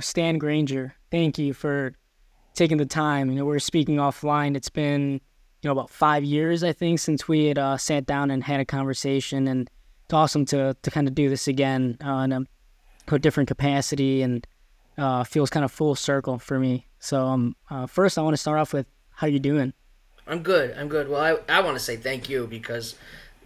Stan Granger, thank you for taking the time. You know, we're speaking offline. It's been, you know, about five years, I think, since we had uh, sat down and had a conversation. And it's awesome to, to kind of do this again uh, in a, a different capacity and uh, feels kind of full circle for me. So, um, uh, first, I want to start off with how you doing? I'm good. I'm good. Well, I, I want to say thank you because,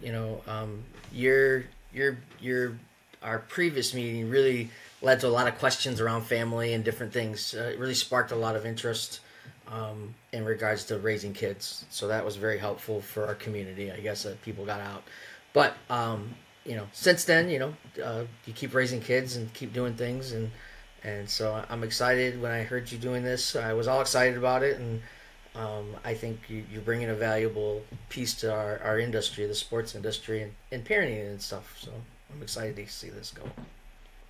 you know, um, your your your our previous meeting really led to a lot of questions around family and different things. Uh, it really sparked a lot of interest um, in regards to raising kids. So that was very helpful for our community. I guess that people got out. But um, you know, since then, you know, uh, you keep raising kids and keep doing things, and and so I'm excited when I heard you doing this. I was all excited about it, and um, I think you, are bringing a valuable piece to our, our industry, the sports industry, and, and parenting and stuff. So I'm excited to see this go.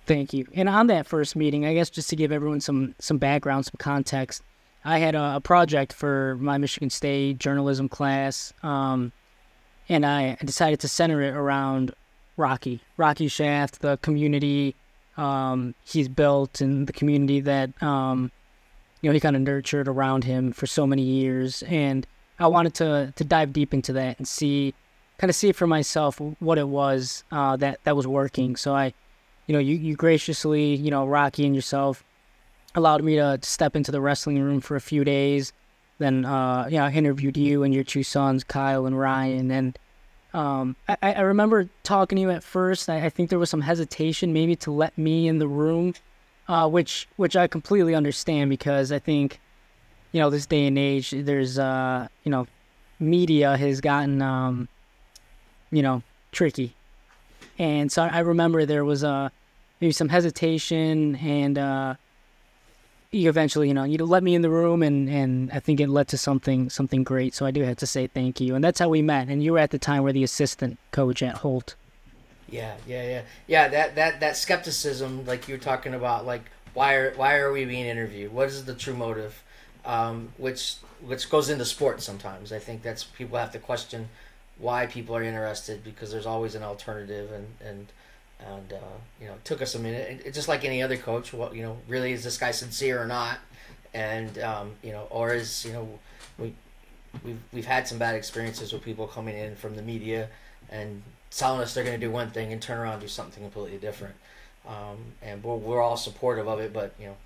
Thank you. And on that first meeting, I guess just to give everyone some some background, some context, I had a, a project for my Michigan State journalism class, um, and I decided to center it around Rocky, Rocky Shaft, the community um, he's built, and the community that um, you know he kind of nurtured around him for so many years. And I wanted to to dive deep into that and see, kind of see for myself what it was uh, that that was working. So I you know, you, you graciously, you know, Rocky and yourself allowed me to, step into the wrestling room for a few days. Then, uh, you know, I interviewed you and your two sons, Kyle and Ryan. And um, I, I remember talking to you at first. I, I think there was some hesitation maybe to let me in the room, uh, which which I completely understand because I think, you know, this day and age, there's, uh, you know, media has gotten, um, you know, tricky and so I remember there was uh, maybe some hesitation, and uh, you eventually, you know, you let me in the room, and, and I think it led to something something great. So I do have to say thank you, and that's how we met. And you were at the time were the assistant coach at Holt. Yeah, yeah, yeah, yeah. That that that skepticism, like you're talking about, like why are why are we being interviewed? What is the true motive? Um, which which goes into sports sometimes. I think that's people have to question why people are interested because there's always an alternative and and and uh, you know it took us a minute. It, just like any other coach what you know really is this guy sincere or not? And um, you know or is you know we we've we've had some bad experiences with people coming in from the media and telling us they're going to do one thing and turn around and do something completely different. Um, and we're, we're all supportive of it but you know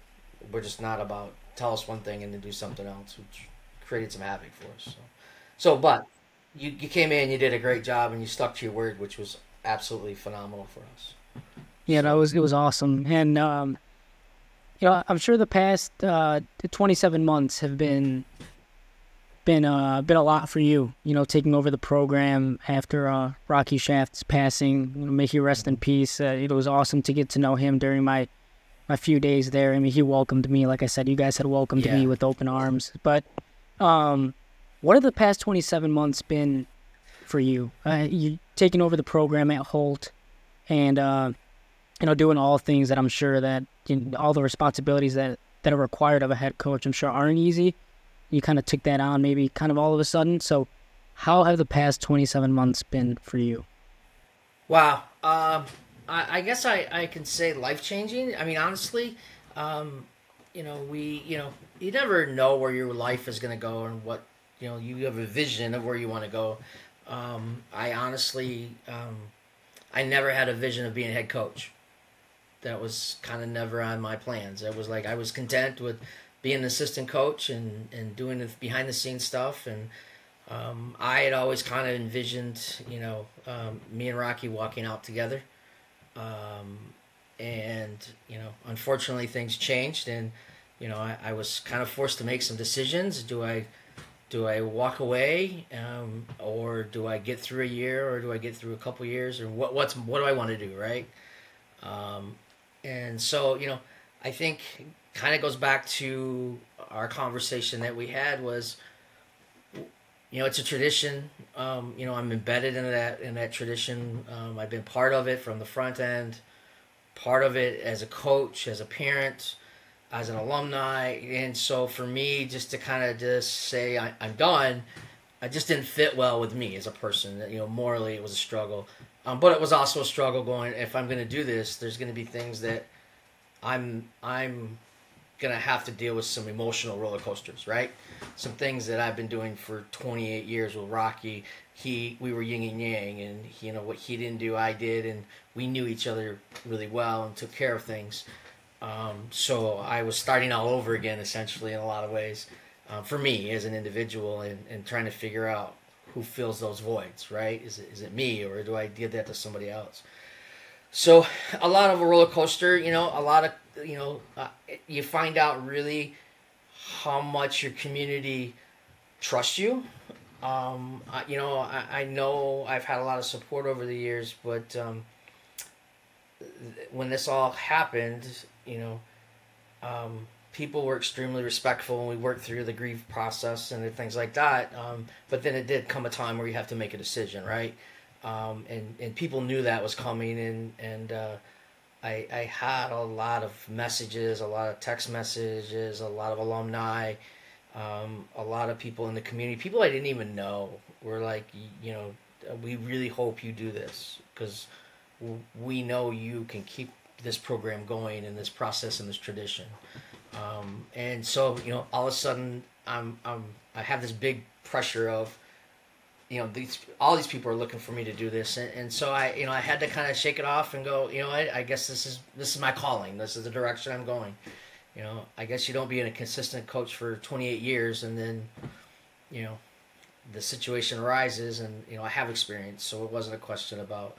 we're just not about tell us one thing and then do something else which created some havoc for us so. So but you, you came in, you did a great job, and you stuck to your word, which was absolutely phenomenal for us. Yeah, that was it was awesome, and um, you know I'm sure the past uh, 27 months have been been uh, been a lot for you. You know, taking over the program after uh, Rocky Shaft's passing. You know, may he rest in peace. Uh, it was awesome to get to know him during my my few days there. I mean, he welcomed me, like I said, you guys had welcomed yeah. me with open arms. But um, what have the past 27 months been for you? Uh, you taking over the program at Holt and, uh, you know, doing all things that I'm sure that you know, all the responsibilities that, that are required of a head coach, I'm sure aren't easy. You kind of took that on maybe kind of all of a sudden. So, how have the past 27 months been for you? Wow. Um, I, I, guess I, I can say life changing. I mean, honestly, um, you know, we, you know, you never know where your life is going to go and what you know you have a vision of where you want to go. Um, I honestly, um, I never had a vision of being a head coach. That was kind of never on my plans. It was like I was content with being an assistant coach and, and doing the behind the scenes stuff. And um, I had always kind of envisioned, you know, um, me and Rocky walking out together. Um, and, you know, unfortunately things changed and, you know, I, I was kind of forced to make some decisions. Do I do I walk away, um, or do I get through a year, or do I get through a couple years, or what? What's what do I want to do, right? Um, and so you know, I think kind of goes back to our conversation that we had was, you know, it's a tradition. Um, you know, I'm embedded in that in that tradition. Um, I've been part of it from the front end, part of it as a coach, as a parent as an alumni, and so for me, just to kind of just say I, am done, I just didn't fit well with me as a person. You know, morally, it was a struggle, um, but it was also a struggle. Going, if I'm going to do this, there's going to be things that I'm I'm gonna have to deal with some emotional roller coasters, right? Some things that I've been doing for 28 years with Rocky. He, we were yin and yang, and you know what he didn't do, I did, and we knew each other really well and took care of things. Um, so I was starting all over again, essentially, in a lot of ways, uh, for me as an individual, and, and trying to figure out who fills those voids, right? Is it, is it me, or do I give that to somebody else? So a lot of a roller coaster, you know, a lot of you know, uh, you find out really how much your community trusts you. Um, I, you know, I, I know I've had a lot of support over the years, but um, when this all happened, you know, um, people were extremely respectful and we worked through the grief process and things like that. Um, but then it did come a time where you have to make a decision, right? Um, and, and people knew that was coming and, and, uh, I, I had a lot of messages, a lot of text messages, a lot of alumni, um, a lot of people in the community, people I didn't even know were like, you know, we really hope you do this because we know you can keep this program going and this process and this tradition. Um, and so, you know, all of a sudden I'm, I'm, I have this big pressure of, you know these all these people are looking for me to do this. And, and so i you know i had to kind of shake it off and go you know I, I guess this is this is my calling. This is the direction i'm going. You know i guess you don't be in a consistent coach for 28 years and then you know the situation arises and you know i have experience so it wasn't a question about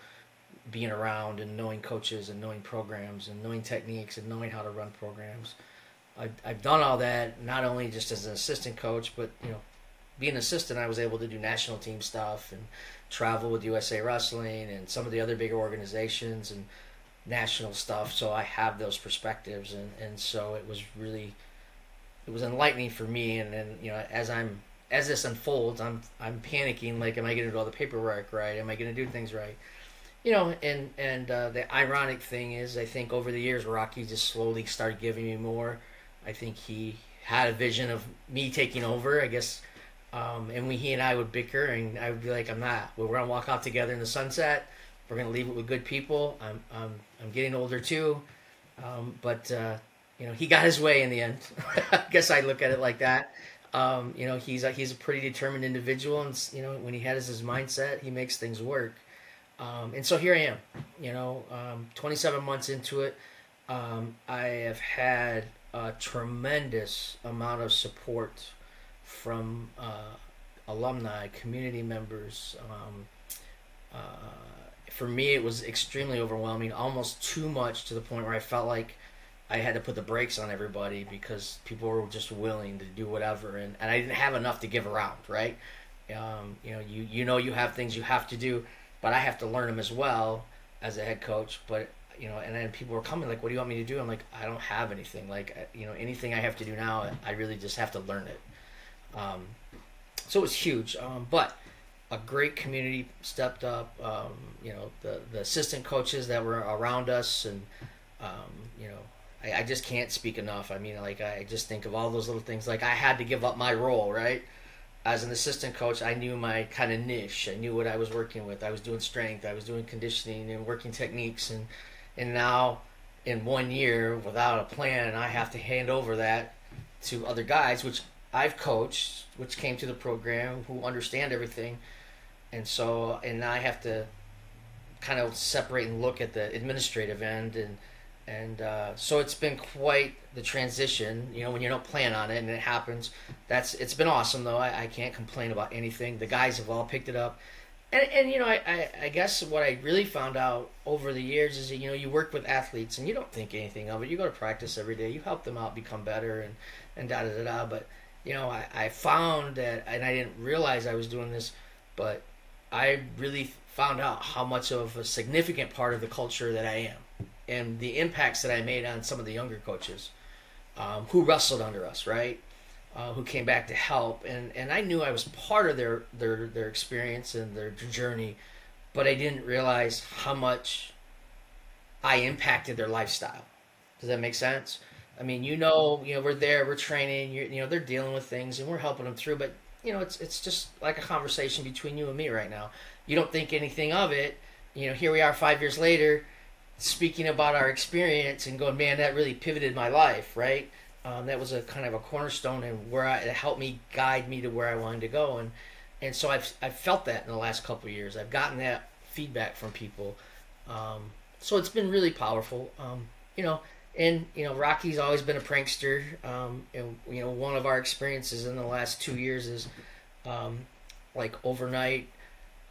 being around and knowing coaches and knowing programs and knowing techniques and knowing how to run programs I, i've done all that not only just as an assistant coach but you know being an assistant, I was able to do national team stuff and travel with USA Wrestling and some of the other bigger organizations and national stuff. So I have those perspectives, and, and so it was really it was enlightening for me. And then you know, as I'm as this unfolds, I'm I'm panicking. Like, am I going to do all the paperwork right? Am I going to do things right? You know, and and uh, the ironic thing is, I think over the years, Rocky just slowly started giving me more. I think he had a vision of me taking over. I guess um, and we, he and I would bicker, and I would be like, "I'm not. We're gonna walk out together in the sunset. We're gonna leave it with good people. I'm, I'm, I'm getting older too, um, but uh, you know, he got his way in the end. I guess I look at it like that. Um, you know, he's a, he's a pretty determined individual, and you know, when he has his mindset, he makes things work. Um, and so here I am. You know, um, 27 months into it, um, I have had a tremendous amount of support from uh, alumni, community members. Um, uh, for me, it was extremely overwhelming, almost too much to the point where I felt like I had to put the brakes on everybody because people were just willing to do whatever, and, and I didn't have enough to give around, right? Um, you know, you you know you have things you have to do, but I have to learn them as well as a head coach. But you know, and then people were coming like, "What do you want me to do?" I'm like, "I don't have anything. Like, you know, anything I have to do now, I really just have to learn it." Um, so it was huge. Um, but a great community stepped up. Um, you know, the the assistant coaches that were around us, and um, you know, I, I, just can't speak enough. I mean, like I just think of all those little things. Like I had to give up my role, right? As an assistant coach, I knew my kind of niche. I knew what I was working with. I was doing strength. I was doing conditioning and working techniques, and and now in one year without a plan, I have to hand over that to other guys, which I've coached, which came to the program, who understand everything, and so and now I have to kind of separate and look at the administrative end, and and uh, so it's been quite the transition. You know, when you don't plan on it and it happens, that's it's been awesome though. I, I can't complain about anything. The guys have all picked it up. And, and you know I, I, I guess what I really found out over the years is that you know you work with athletes and you don't think anything of it. You go to practice every day. You help them out become better and and da da da da. But you know, I, I found that, and I didn't realize I was doing this, but I really found out how much of a significant part of the culture that I am and the impacts that I made on some of the younger coaches um, who wrestled under us, right? Uh, who came back to help, and, and I knew I was part of their, their their experience and their journey, but I didn't realize how much I impacted their lifestyle. Does that make sense? I mean, you know, you know, we're there, we're training, you you know, they're dealing with things, and we're helping them through. But you know, it's it's just like a conversation between you and me right now. You don't think anything of it. You know, here we are five years later, speaking about our experience and going, man, that really pivoted my life, right? Um, that was a kind of a cornerstone and where I, it helped me guide me to where I wanted to go. And and so I've I've felt that in the last couple years. I've gotten that feedback from people. Um, so it's been really powerful. Um, you know, and you know, Rocky's always been a prankster. Um, and you know, one of our experiences in the last two years is um, like overnight.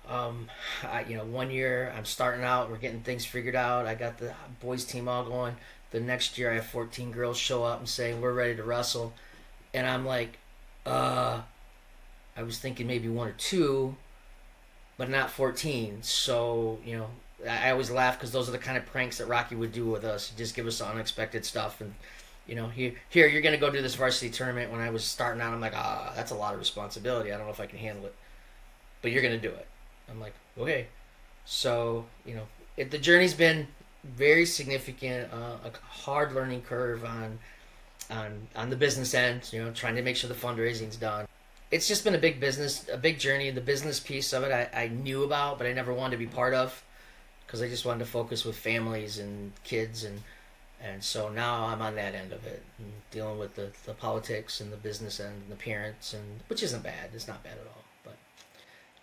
Um, I, you know, one year I'm starting out, we're getting things figured out. I got the boys team all going. The next year, I have 14 girls show up and saying we're ready to wrestle, and I'm like, uh, I was thinking maybe one or two, but not 14. So, you know, I always laugh because those are the kind of pranks that Rocky would do with us. He'd just give us unexpected stuff. And, you know, here, here you're to go do this varsity tournament. When I was starting out, I'm like, ah, that's a lot of responsibility. I don't know if I can handle it. But you're to do it. I'm like, okay. So, you know, it, the journey's been very significant, uh, a hard learning curve on on on the business end. You know, trying to make sure the fundraising's done it's just been a big business, a big journey. The business piece of it, I, I knew about, but I never wanted to be part of because I just wanted to focus with families and kids, and and so now I'm on that end of it, dealing with the, the politics and the business end and the parents, and which isn't bad. It's not bad at all,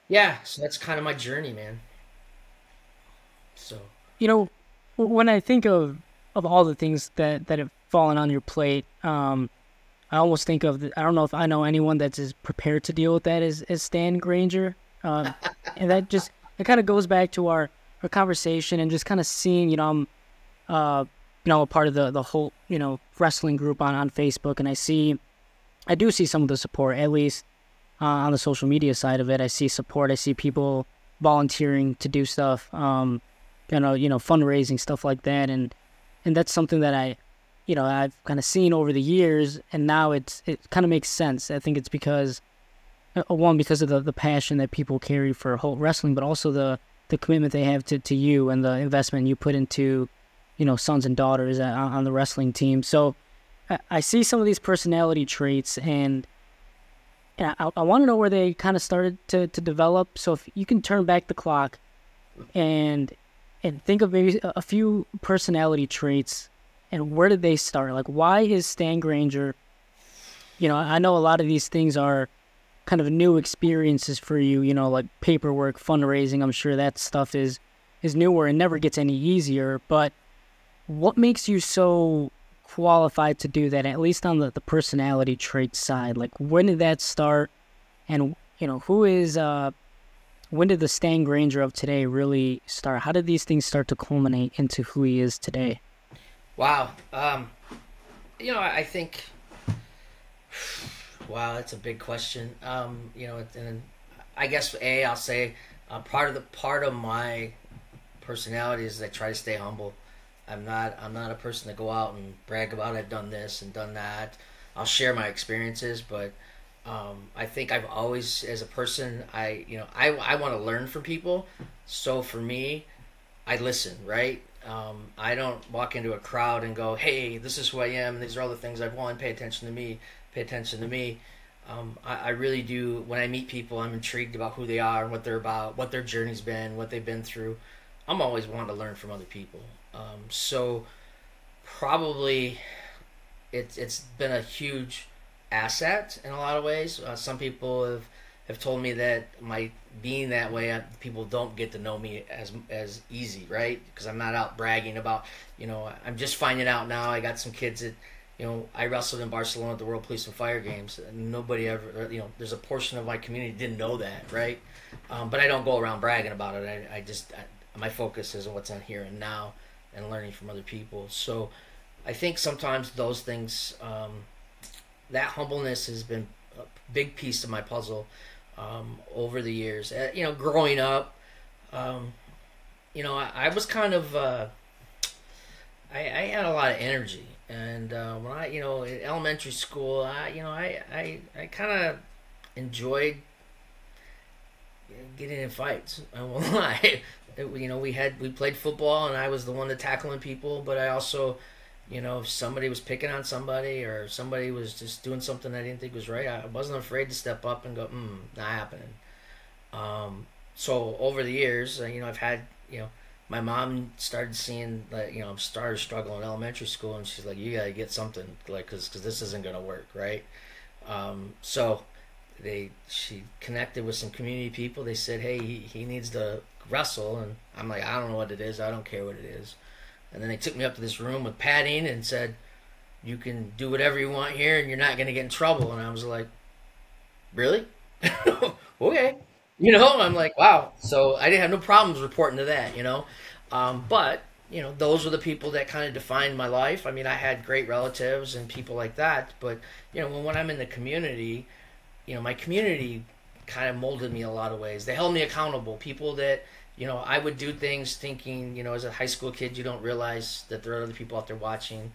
yeah. So that's kind of my journey, man. So you know, when I think of of all the things that that have fallen on your plate, um, I almost think of the, I don't know if I know anyone that's as prepared to deal with that as, as Stan Granger, um, and that just it kind of goes back to our, our conversation and just kind of seeing you know I'm uh, you know a part of the the whole you know wrestling group on on Facebook, and I see I do see some of the support at least uh, on the social media side of it. I see support. I see people volunteering to do stuff, um, you know, you know, fundraising stuff like that, and and that's something that I you know I've kind of seen over the years, and now it's it kind of makes sense. I think it's because uh, one because of the, the passion that people carry for Holt wrestling, but also the the commitment they have to, to you and the investment you put into you know sons and daughters on, on the wrestling team. So I, I, see some of these personality traits, and, and I, I want to know where they kind of started to, to develop. So if you can turn back the clock and and think of maybe a few personality traits and where did they start? Like, why is Stan Granger? You know, I know a lot of these things are kind of new experiences for you. You know, like paperwork, fundraising. I'm sure that stuff is is newer and never gets any easier. But what makes you so qualified to do that? At least on the the personality trait side. Like, when did that start? And you know, who is uh when did the Stan Granger of today really start? How did these things start to culminate into who he is today? Wow. Um, you know, I think. Wow, that's a big question. Um, you know, and I guess a I'll say uh, part of the part of my personality is I try to stay humble. I'm not I'm not a person to go out and brag about I've done this and done that. I'll share my experiences, but um, I think I've always, as a person, I you know I I want to learn from people. So for me, I listen, right? Um, I don't walk into a crowd and go, "Hey, this is who I am. These are all the things I've won. Pay attention to me. Pay attention to me." Um, I, I, really do. When I meet people, I'm intrigued about who they are, and what they're about, what their journey's been, what they've been through. I'm always wanting to learn from other people. Um, so probably it's it's been a huge asset in a lot of ways. Uh, some people have have told me that my being that way, I, people don't get to know me as as easy, right? Because I'm not out bragging about, you know, I'm just finding out now. I got some kids that, you know, I wrestled in Barcelona at the World Police and Fire Games. And nobody ever, you know, there's a portion of my community didn't know that, right? Um, but I don't go around bragging about it. I, I just, I, my focus is on what's on here and now and learning from other people. So I think sometimes those things, um, that humbleness has been a big piece of my puzzle um, over the years. Uh, you know, growing up, um, you know, I, I was kind of, uh, I, I, had a lot of energy, and uh, when I, you know, in elementary school, I, you know, I, I, I kind of enjoyed getting in fights. I won't lie. It, you know, we had we played football, and I was the one to tackling people, but I also you know, if somebody was picking on somebody or somebody was just doing something I didn't think was right, I wasn't afraid to step up and go, hmm, not happening. Um, so over the years, uh, you know, I've had, you know, my mom started seeing that you know I'm started struggling in elementary school, and she's like, "You gotta get something like because because this isn't gonna work, right?" Um, so they she connected with some community people. They said, "Hey, he, he needs to wrestle," and I'm like, "I don't know what it is. I don't care what it is." And then they took me up to this room with padding and said, "You can do whatever you want here, and you're not gonna get in trouble." And I was like, "Really? okay." You know, I'm like, wow. So I didn't have no problems reporting to that, you know. Um, but you know, those were the people that kind of defined my life. I mean, I had great relatives and people like that, but you know, when, when I'm in the community, you know, my community kind of molded me a lot of ways. They held me accountable. People that you know, I would do things thinking, you know, as a high school kid, you don't realize that there are other people out there watching.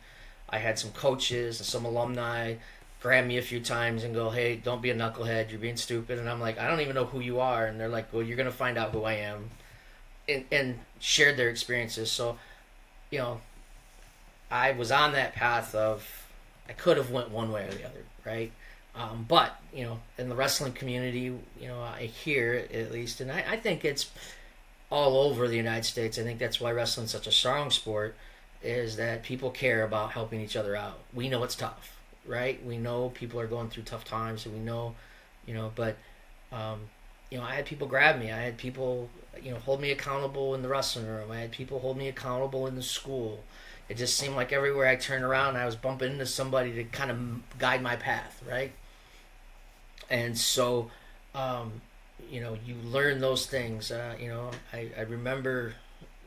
I had some coaches and some alumni grab me a few times and go, "Hey, don't be a knucklehead. You're being stupid." And I'm like, "I don't even know who you are." And they're like, "Well, you're gonna find out who I am," and and shared their experiences. So, you know, I was on that path of I could have went one way or the other, right? Um, but you know, in the wrestling community, you know, I hear at least, and I, I think it's all over the United States. I think that's why wrestling's such a strong sport, is that people care about helping each other out. We know it's tough right? We know people are going through tough times, and we know, you know, but, um, you know, I had people grab me. I had people, you know, hold me accountable in the wrestling room. I had people hold me accountable in the school. It just seemed like everywhere I turned around, I was bumping into somebody to kind of guide my path, right? And so, um, you know, you learn those things. Uh, you know, I, I remember,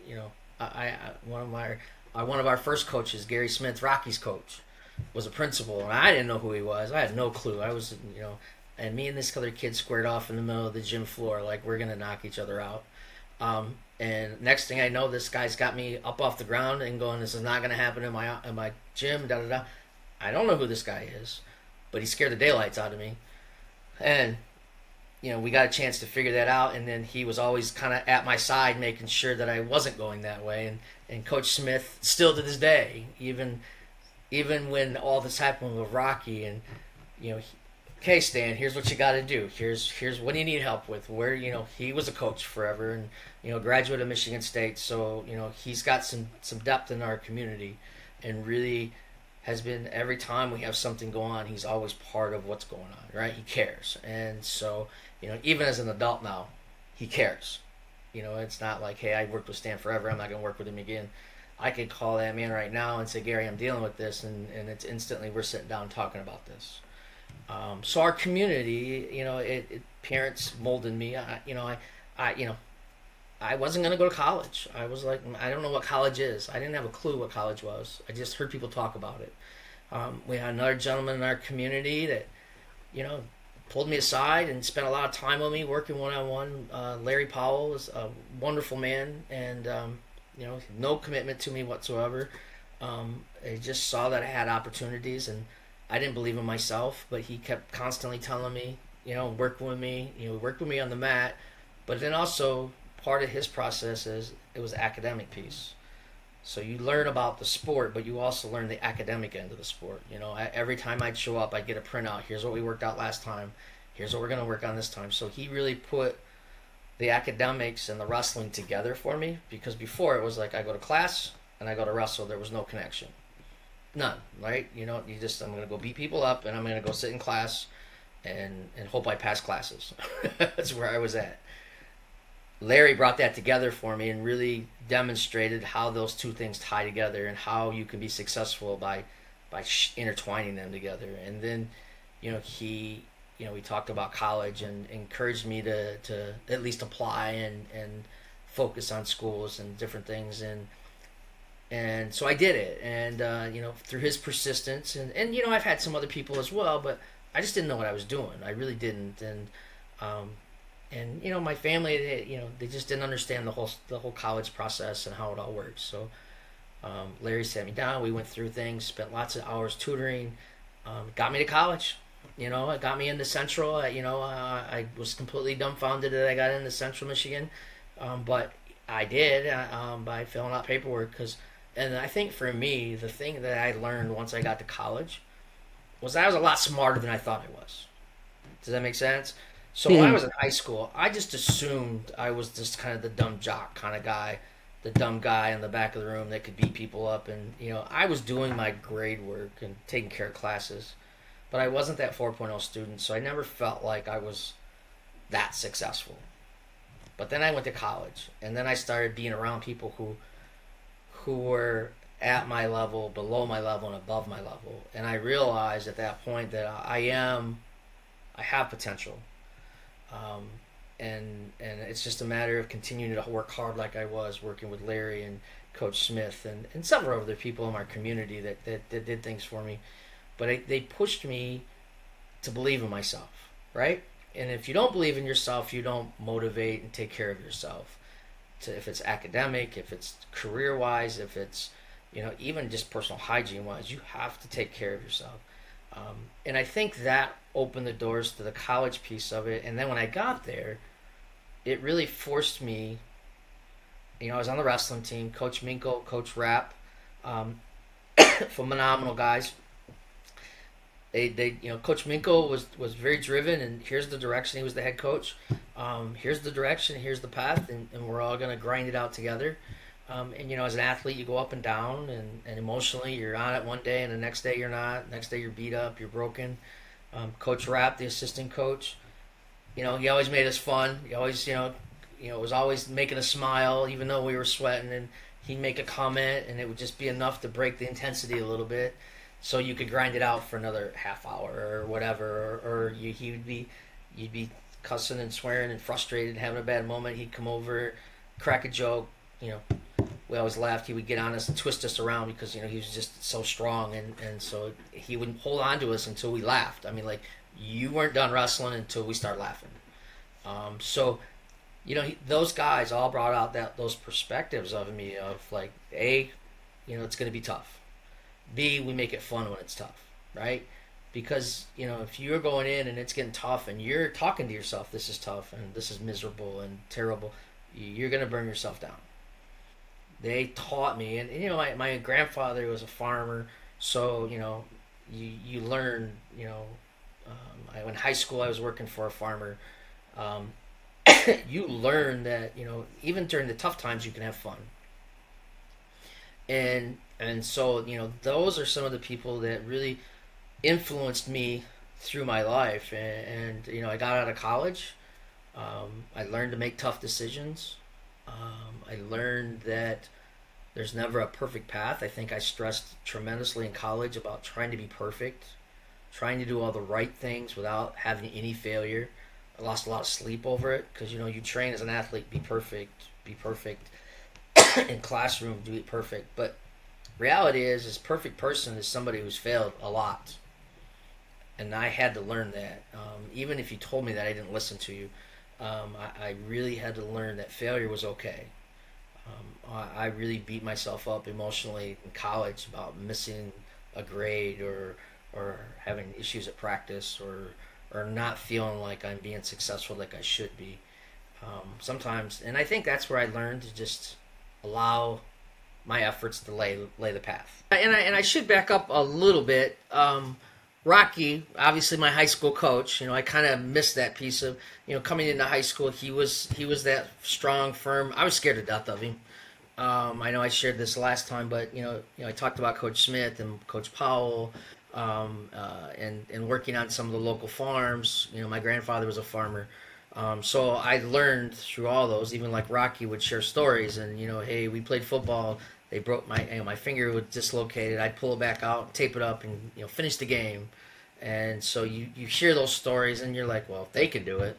you know, I, I one of my uh, one of our first coaches, Gary Smith, Rocky's coach was a principal, and I didn't know who he was. I had no clue. I was, you know, and me and this other kid squared off in the middle of the gym floor, like we're gonna knock each other out. Um, and next thing I know, this guy's got me up off the ground and going, "This is not gonna happen in my in my gym." Da da da. I don't know who this guy is, but he scared the daylights out of me, and you know we got a chance to figure that out. And then he was always kind of at my side, making sure that I wasn't going that way. And and Coach Smith, still to this day, even even when all this happened with Rocky and you know, okay, Stan, here's what you got to do. Here's here's what you need help with. Where you know he was a coach forever and you know graduate of Michigan State, so you know he's got some some depth in our community, and really has been every time we have something go on, he's always part of what's going on. Right? He cares, and so you know even as an adult now, he cares. You know, it's not like hey, I worked with Stan forever. I'm not going to work with him again I could call that man right now and say, Gary, I'm dealing with this, and, and it's instantly we're sitting down talking about this. Um, so our community, you know, it, it parents molded me. I, you know, I, I, you know, I wasn't gonna go to college. I was like, I don't know what college is. I didn't have a clue what college was. I just heard people talk about it. Um, we had another gentleman in our community that, you know, pulled me aside and spent a lot of time with me working one on one. Larry Powell was a wonderful man, and um, you know, no commitment to me whatsoever. Um, I just saw that I had opportunities, and I didn't believe in myself. But he kept constantly telling me, you know, work with me, you know, work with me on the mat. But then also part of his process is it was academic piece. So you learn about the sport, but you also learn the academic end of the sport. You know, I, every time I'd show up, I'd get a printout. Here's what we worked out last time. Here's what we're gonna work on this time. So he really put the academics and the wrestling together for me because before it was like I go to class and I go to wrestle. There was no connection, none. Right? You know, you just I'm gonna go beat people up and I'm gonna go sit in class and and hope I pass classes. That's where I was at. Larry brought that together for me and really demonstrated how those two things tie together and how you can be successful by by intertwining them together. And then, you know, he you know, we talked about college and encouraged me to, to at least apply and, and focus on schools and different things. And, and so I did it. And, uh, you know, through his persistence and, and, you know, I've had some other people as well, but I just didn't know what I was doing. I really didn't. And, um, and, you know, my family, they, you know, they just didn't understand the whole, the whole college process and how it all works. So, um, Larry sat me down. We went through things, spent lots of hours tutoring, um, got me to college you know, it got me into Central. You know, uh, I was completely dumbfounded that I got into Central Michigan, um, but I did uh, um, by filling out paperwork. Because, and I think for me, the thing that I learned once I got to college was I was a lot smarter than I thought I was. Does that make sense? So when I was in high school, I just assumed I was just kind of the dumb jock kind of guy the dumb guy in the back of the room that could beat people up. And, you know, I was doing my grade work and taking care of classes, but I wasn't that 4.0 student, so I never felt like I was that successful. But then I went to college, and then I started being around people who who were at my level, below my level, and above my level. And I realized at that point that I am, I have potential. Um, and and it's just a matter of continuing to work hard like I was working with Larry and Coach Smith and, and several other people in our community that, that, that did things for me. But I, they pushed me to believe in myself, right? And if you don't believe in yourself, you don't motivate and take care of yourself. To, if it's academic, if it's career wise, if it's you know even just personal hygiene wise, you have to take care of yourself. Um, and I think that opened the doors to the college piece of it. And then when I got there, it really forced me. You know, I was on the wrestling team. Coach Minkel, Coach Rapp, um, phenomenal guys. They, they, you know, Coach Minkel was was very driven, and here's the direction. He was the head coach. Um, here's the direction. Here's the path, and, and we're all gonna grind it out together. Um, and you know, as an athlete, you go up and down, and, and emotionally, you're on it one day, and the next day you're not. Next day you're beat up, you're broken. Um, coach Rapp, the assistant coach, you know, he always made us fun. He always, you know, you know, was always making us smile, even though we were sweating. And he'd make a comment, and it would just be enough to break the intensity a little bit, so you could grind it out for another half hour or whatever. Or, or you, he would be, you'd be cussing and swearing and frustrated, having a bad moment. He'd come over, crack a joke. You know, we always laughed. He would get on us and twist us around because you know he was just so strong, and and so he would hold on to us until we laughed. I mean, like you weren't done wrestling until we start laughing. Um, so, you know, he, those guys all brought out that those perspectives of me of like, a, you know, it's going to be tough. B, we make it fun when it's tough, right? Because you know, if you're going in and it's getting tough, and you're talking to yourself, this is tough and this is miserable and terrible, you're going to burn yourself down. They taught me, and you know, my my grandfather was a farmer, so you know, you you learn, you know, um, I, in high school, I was working for a farmer. Um, you learn that you know even during the tough times, you can have fun. And and so you know those are some of the people that really influenced me through my life. And, and you know I got out of college. Um, I learned to make tough decisions. Um, I learned that there's never a perfect path. I think I stressed tremendously in college about trying to be perfect trying to do all the right things without having any failure. I lost a lot of sleep over it because you know you train as an athlete, be perfect, be perfect in classroom, do it perfect. But reality is, this perfect person is somebody who's failed a lot, and I had to learn that. Um, even if you told me that, I didn't listen to you. Um, I, I, really had to learn that failure was okay. Um, I, I really beat myself up emotionally in college about missing a grade or or having issues at practice or or not feeling like I'm being successful like I should be. Um, sometimes, and I think that's where I learned to just allow my efforts to lay lay the path. And I and I should back up a little bit. Um, Rocky, obviously my high school coach, you know, I kind of missed that piece of, you know, coming into high school, he was he was that strong, firm. I was scared to death of him. Um, I know I shared this last time, but you know, you know, I talked about Coach Smith and Coach Powell, um, uh, and and working on some of the local farms. You know, my grandfather was a farmer, um, so I learned through all those. Even like Rocky would share stories, and you know, hey, we played football. They broke my you know, my finger was dislocated. I'd pull it back out, tape it up, and you know, finish the game. And so you you share those stories, and you're like, well, if they can do it,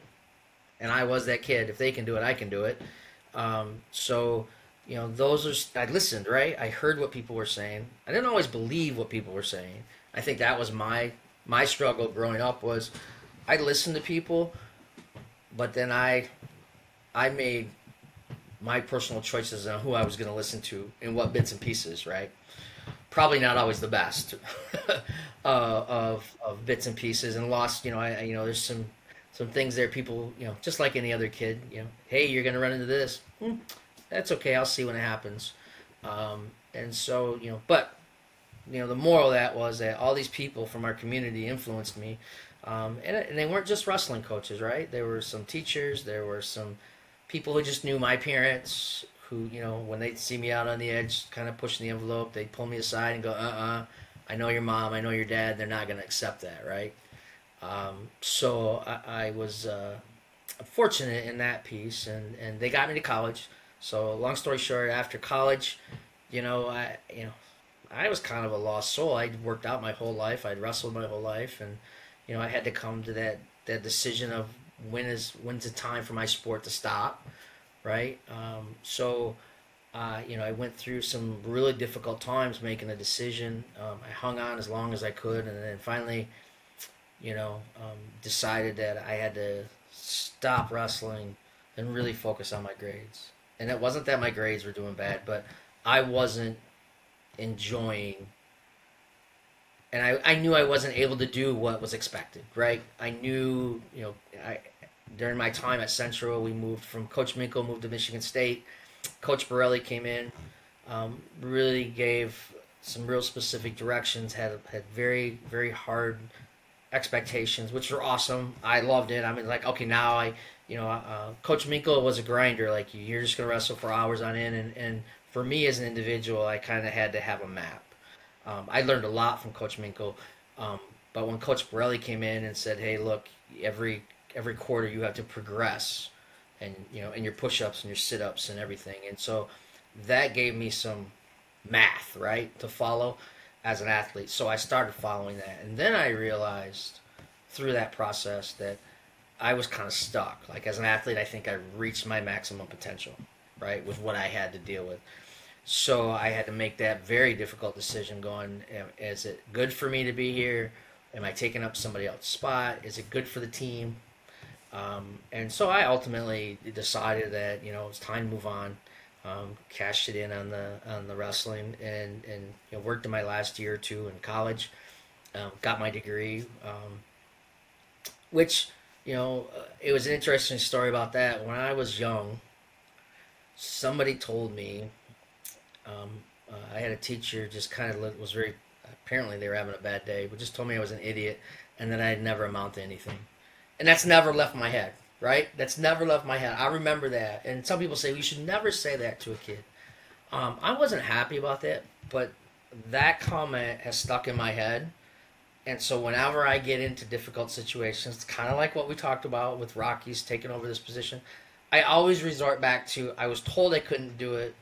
and I was that kid. If they can do it, I can do it. Um, so you know, those are I listened, right? I heard what people were saying. I didn't always believe what people were saying I think that was my my struggle growing up was I listened to people, but then I I made my personal choices on who I was going to listen to and what bits and pieces, right? Probably not always the best uh, of of bits and pieces, and lost. You know, I you know there's some some things there. People, you know, just like any other kid, you know, hey, you're going to run into this. Hmm, that's okay. I'll see when it happens. Um, and so you know, but you know, the moral of that was that all these people from our community influenced me. Um, and, and, they weren't just wrestling coaches, right? There were some teachers, there were some people who just knew my parents, who you know when they see me out on the edge, kind of pushing the envelope, they pull me aside and go, "Uh, uh I know your mom, I know your dad. They're not going to accept that, right?" Um, so I, I was uh, fortunate in that piece, and and they got me to college. So long story short, after college, you know, I you know, I was kind of a lost soul. I'd worked out my whole life. I'd wrestled my whole life, and you know, I had to come to that that decision of when is when's the time for my sport to stop, right? Um, so, uh, you know, I went through some really difficult times making a decision. Um, I hung on as long as I could, and then finally, you know, um, decided that I had to stop wrestling and really focus on my grades. And it wasn't that my grades were doing bad, but I wasn't enjoying and I, I knew I wasn't able to do what was expected, right? I knew, you know, I during my time at Central, we moved from Coach Minkel moved to Michigan State. Coach Borrelli came in, um, really gave some real specific directions. had had very very hard expectations, which were awesome. I loved it. I mean, like okay, now I you know, uh, Coach Minkel was a grinder. Like you're just gonna wrestle for hours on end, and and for me as an individual, I kind of had to have a map. Um, I learned a lot from Coach Minkel, um, but when Coach Borrelli came in and said, "Hey, look, every every quarter you have to progress, and you know, in your push-ups and your sit-ups and everything," and so that gave me some math right to follow as an athlete. So I started following that, and then I realized through that process that I was kind of stuck. Like as an athlete, I think I reached my maximum potential, right, with what I had to deal with. So I had to make that very difficult decision going, is it good for me to be here? Am I taking up somebody else's spot? Is it good for the team? Um, and so I ultimately decided that, you know, it's time to move on. Um, cashed it in on the on the wrestling and, and you know, worked in my last year or two in college. Um, got my degree, um, which, you know, it was an interesting story about that. When I was young, somebody told me um, uh, I had a teacher just kind of was very apparently they were having a bad day, but just told me I was an idiot and that I'd never amount to anything, and that's never left my head. Right? That's never left my head. I remember that, and some people say we should never say that to a kid. Um, I wasn't happy about that, but that comment has stuck in my head. And so whenever I get into difficult situations, it's kind of like what we talked about with Rocky's taking over this position. I always resort back to I was told I couldn't do it,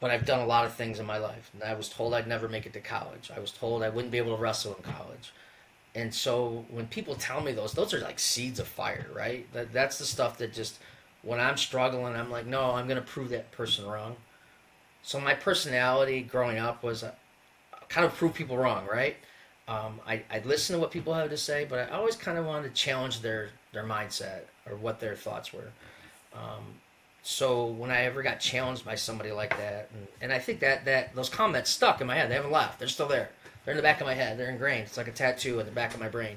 but I've done a lot of things in my life. I was told I'd never make it to college. I was told I wouldn't be able to wrestle in college. And so when people tell me those, those are like seeds of fire, right? That, that's the stuff that just, when I'm struggling, I'm like, no, I'm going to prove that person wrong. So my personality growing up was uh, kind of prove people wrong, right? Um, I, I'd listen to what people have to say, but I always kind of wanted to challenge their, their mindset or what their thoughts were. Um, so when I ever got challenged by somebody like that, and, and I think that, that those comments stuck in my head. They haven't left. They're still there. They're in the back of my head. They're ingrained. It's like a tattoo in the back of my brain.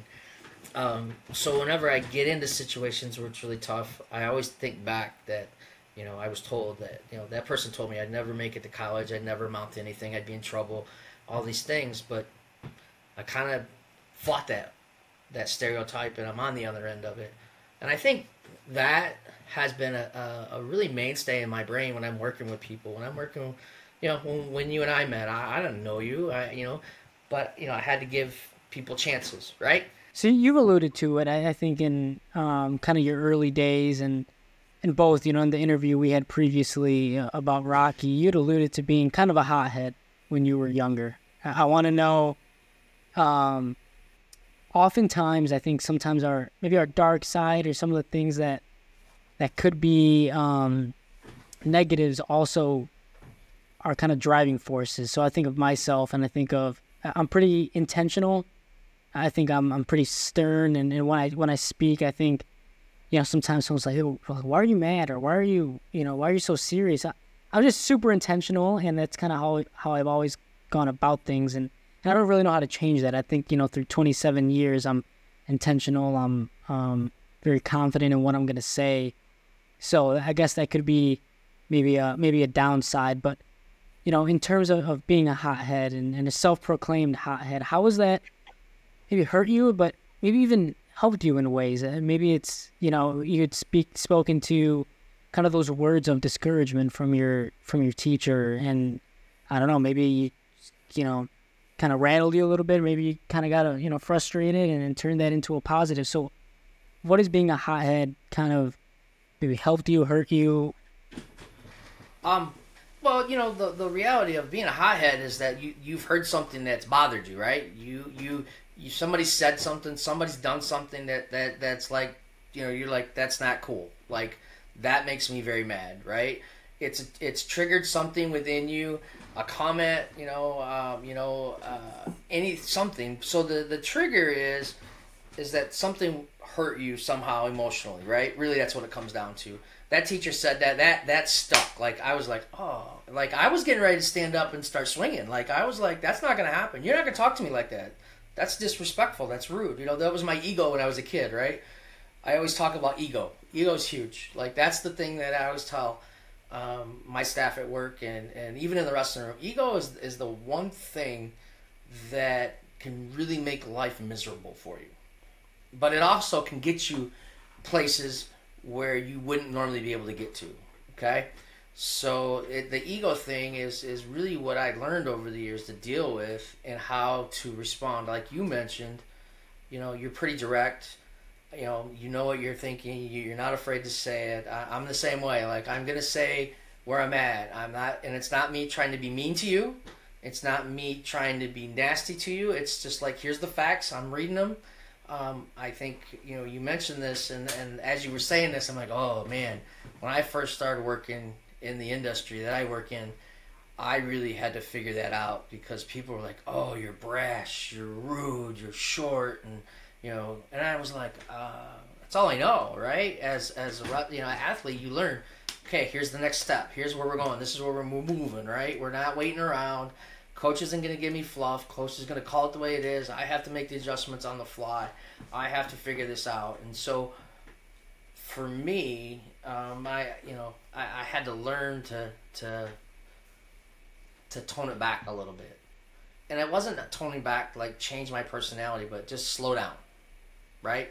Um, so whenever I get into situations where it's really tough, I always think back that, you know, I was told that, you know, that person told me I'd never make it to college. I'd never amount to anything. I'd be in trouble. All these things, but I kind of fought that that stereotype, and I'm on the other end of it. And I think that has been a, a, really mainstay in my brain when I'm working with people. When I'm working, you know, when, when you and I met, I, I didn't know you, I, you know, but you know, I had to give people chances, right? So you've alluded to it, I, think, in um, kind of your early days, and in both, you know, in the interview we had previously uh, about Rocky, you'd alluded to being kind of a hothead when you were younger. I, I want to know. Um, oftentimes, I think sometimes our maybe our dark side or some of the things that that could be um, negatives also are kind of driving forces. So I think of myself and I think of I'm pretty intentional. I think I'm I'm pretty stern and, and when I when I speak I think you know sometimes someone's like oh, why are you mad or why are you you know why are you so serious I, I'm just super intentional and that's kind of how how I've always gone about things and, and I don't really know how to change that I think you know through 27 years I'm intentional I'm um, very confident in what I'm to say so I guess that could be maybe a maybe a downside. But you know, in terms of, of being a hothead and, and a self-proclaimed hothead, how has that maybe hurt you, but maybe even helped you in ways? Uh, maybe it's you know you had speak spoken to kind of those words of discouragement from your from your teacher and I don't know, maybe you know, kind of rattled you a little bit, maybe you kind of got a, you know, frustrated and, and turned that into a positive. So what is being a hothead kind of maybe helped you, hurt you? Um well, you know, the the reality of being a hothead is that you you've heard something that's bothered you, right? You you you somebody said something, somebody's done something that that that's like, you know, you're like that's not cool. Like that makes me very mad, right? It's it's triggered something within you, a comment, you know, um, you know, uh, any something. So the the trigger is is that something hurt you somehow emotionally, right? Really, that's what it comes down to. That teacher said that that that stuck. Like I was like, oh, like I was getting ready to stand up and start swinging. Like I was like, that's not gonna happen. You're not gonna talk to me like that. That's disrespectful. That's rude. You know, that was my ego when I was a kid, right? I always talk about ego. Ego's huge. Like that's the thing that I always tell um, my staff at work and, and even in the wrestling room. Ego is is the one thing that can really make life miserable for you. But it also can get you places where you wouldn't normally be able to get to. Okay? So it, the ego thing is is really what I learned over the years to deal with and how to respond. Like you mentioned, you know, you're pretty direct you know, you know what you're thinking. You're not afraid to say it. I, am the same way. Like I'm gonna say where I'm at. I'm not, and it's not me trying to be mean to you. It's not me trying to be nasty to you. It's just like here's the facts. I'm reading them. Um, I think you know you mentioned this, and and as you were saying this, I'm like, oh man, when I first started working in the industry that I work in, I really had to figure that out because people were like, oh, you're brash, you're rude, you're short, and you know, and I was like, uh, that's all I know, right? As as a you know athlete, you learn. Okay, here's the next step. Here's where we're going. This is where we're moving, right? We're not waiting around. Coach isn't going to give me fluff. Coach is going to call it the way it is. I have to make the adjustments on the fly. I have to figure this out. And so, for me, um, I you know I, I had to learn to to to tone it back a little bit and it wasn't toning back like change my personality, but just slow down right?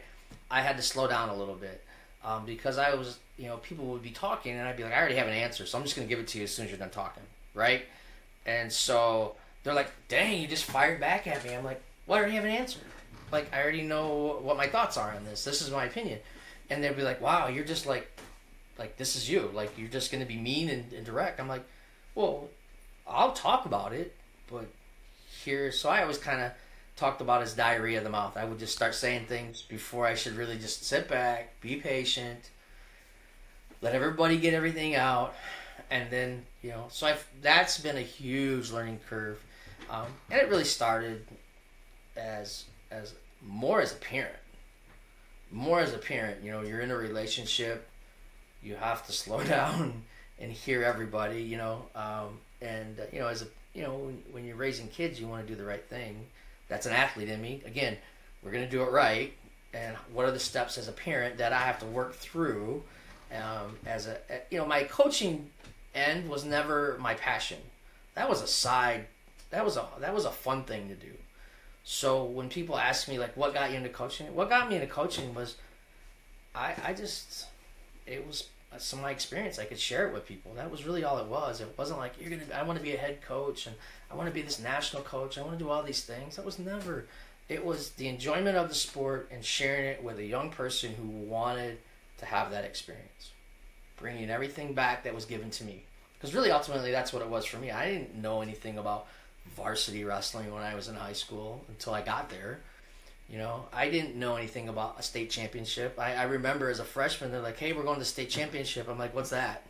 I had to slow down a little bit um, because I was, you know, people would be talking and I'd be like, I already have an answer, so I'm just gonna give it to you as soon as you're done talking, right? And so they're like, dang, you just fired back at me. I'm like, well, I already have an answer. Like, I already know what my thoughts are on this. This is my opinion. And they'd be like, wow, you're just like, like this is you. Like, you're just gonna be mean and, and direct. I'm like, well, I'll talk about it, but here, so I always kind of talked about his diarrhea of the mouth. I would just start saying things before I should really just sit back, be patient, let everybody get everything out, and then you know. So I've that's been a huge learning curve, um, and it really started as as more as a parent, more as a parent. You know, you're in a relationship, you have to slow down and hear everybody. You know, um, and uh, you know as a you know when, when you're raising kids, you want to do the right thing that's an athlete in me. Again, we're going to do it right. And what are the steps as a parent that I have to work through? Um, as a, you know, my coaching end was never my passion. That was a side. That was a that was a fun thing to do. So when people ask me like, what got you into coaching? What got me into coaching was, I I just, it was some of my experience. I could share it with people. That was really all it was. It wasn't like you're gonna. I want to be a head coach and I want to be this national coach. I want to do all these things. That was never. It was the enjoyment of the sport and sharing it with a young person who wanted to have that experience, bringing everything back that was given to me. Because really, ultimately, that's what it was for me. I didn't know anything about varsity wrestling when I was in high school until I got there. You know, I didn't know anything about a state championship. I, I remember as a freshman, they're like, "Hey, we're going to state championship." I'm like, "What's that?"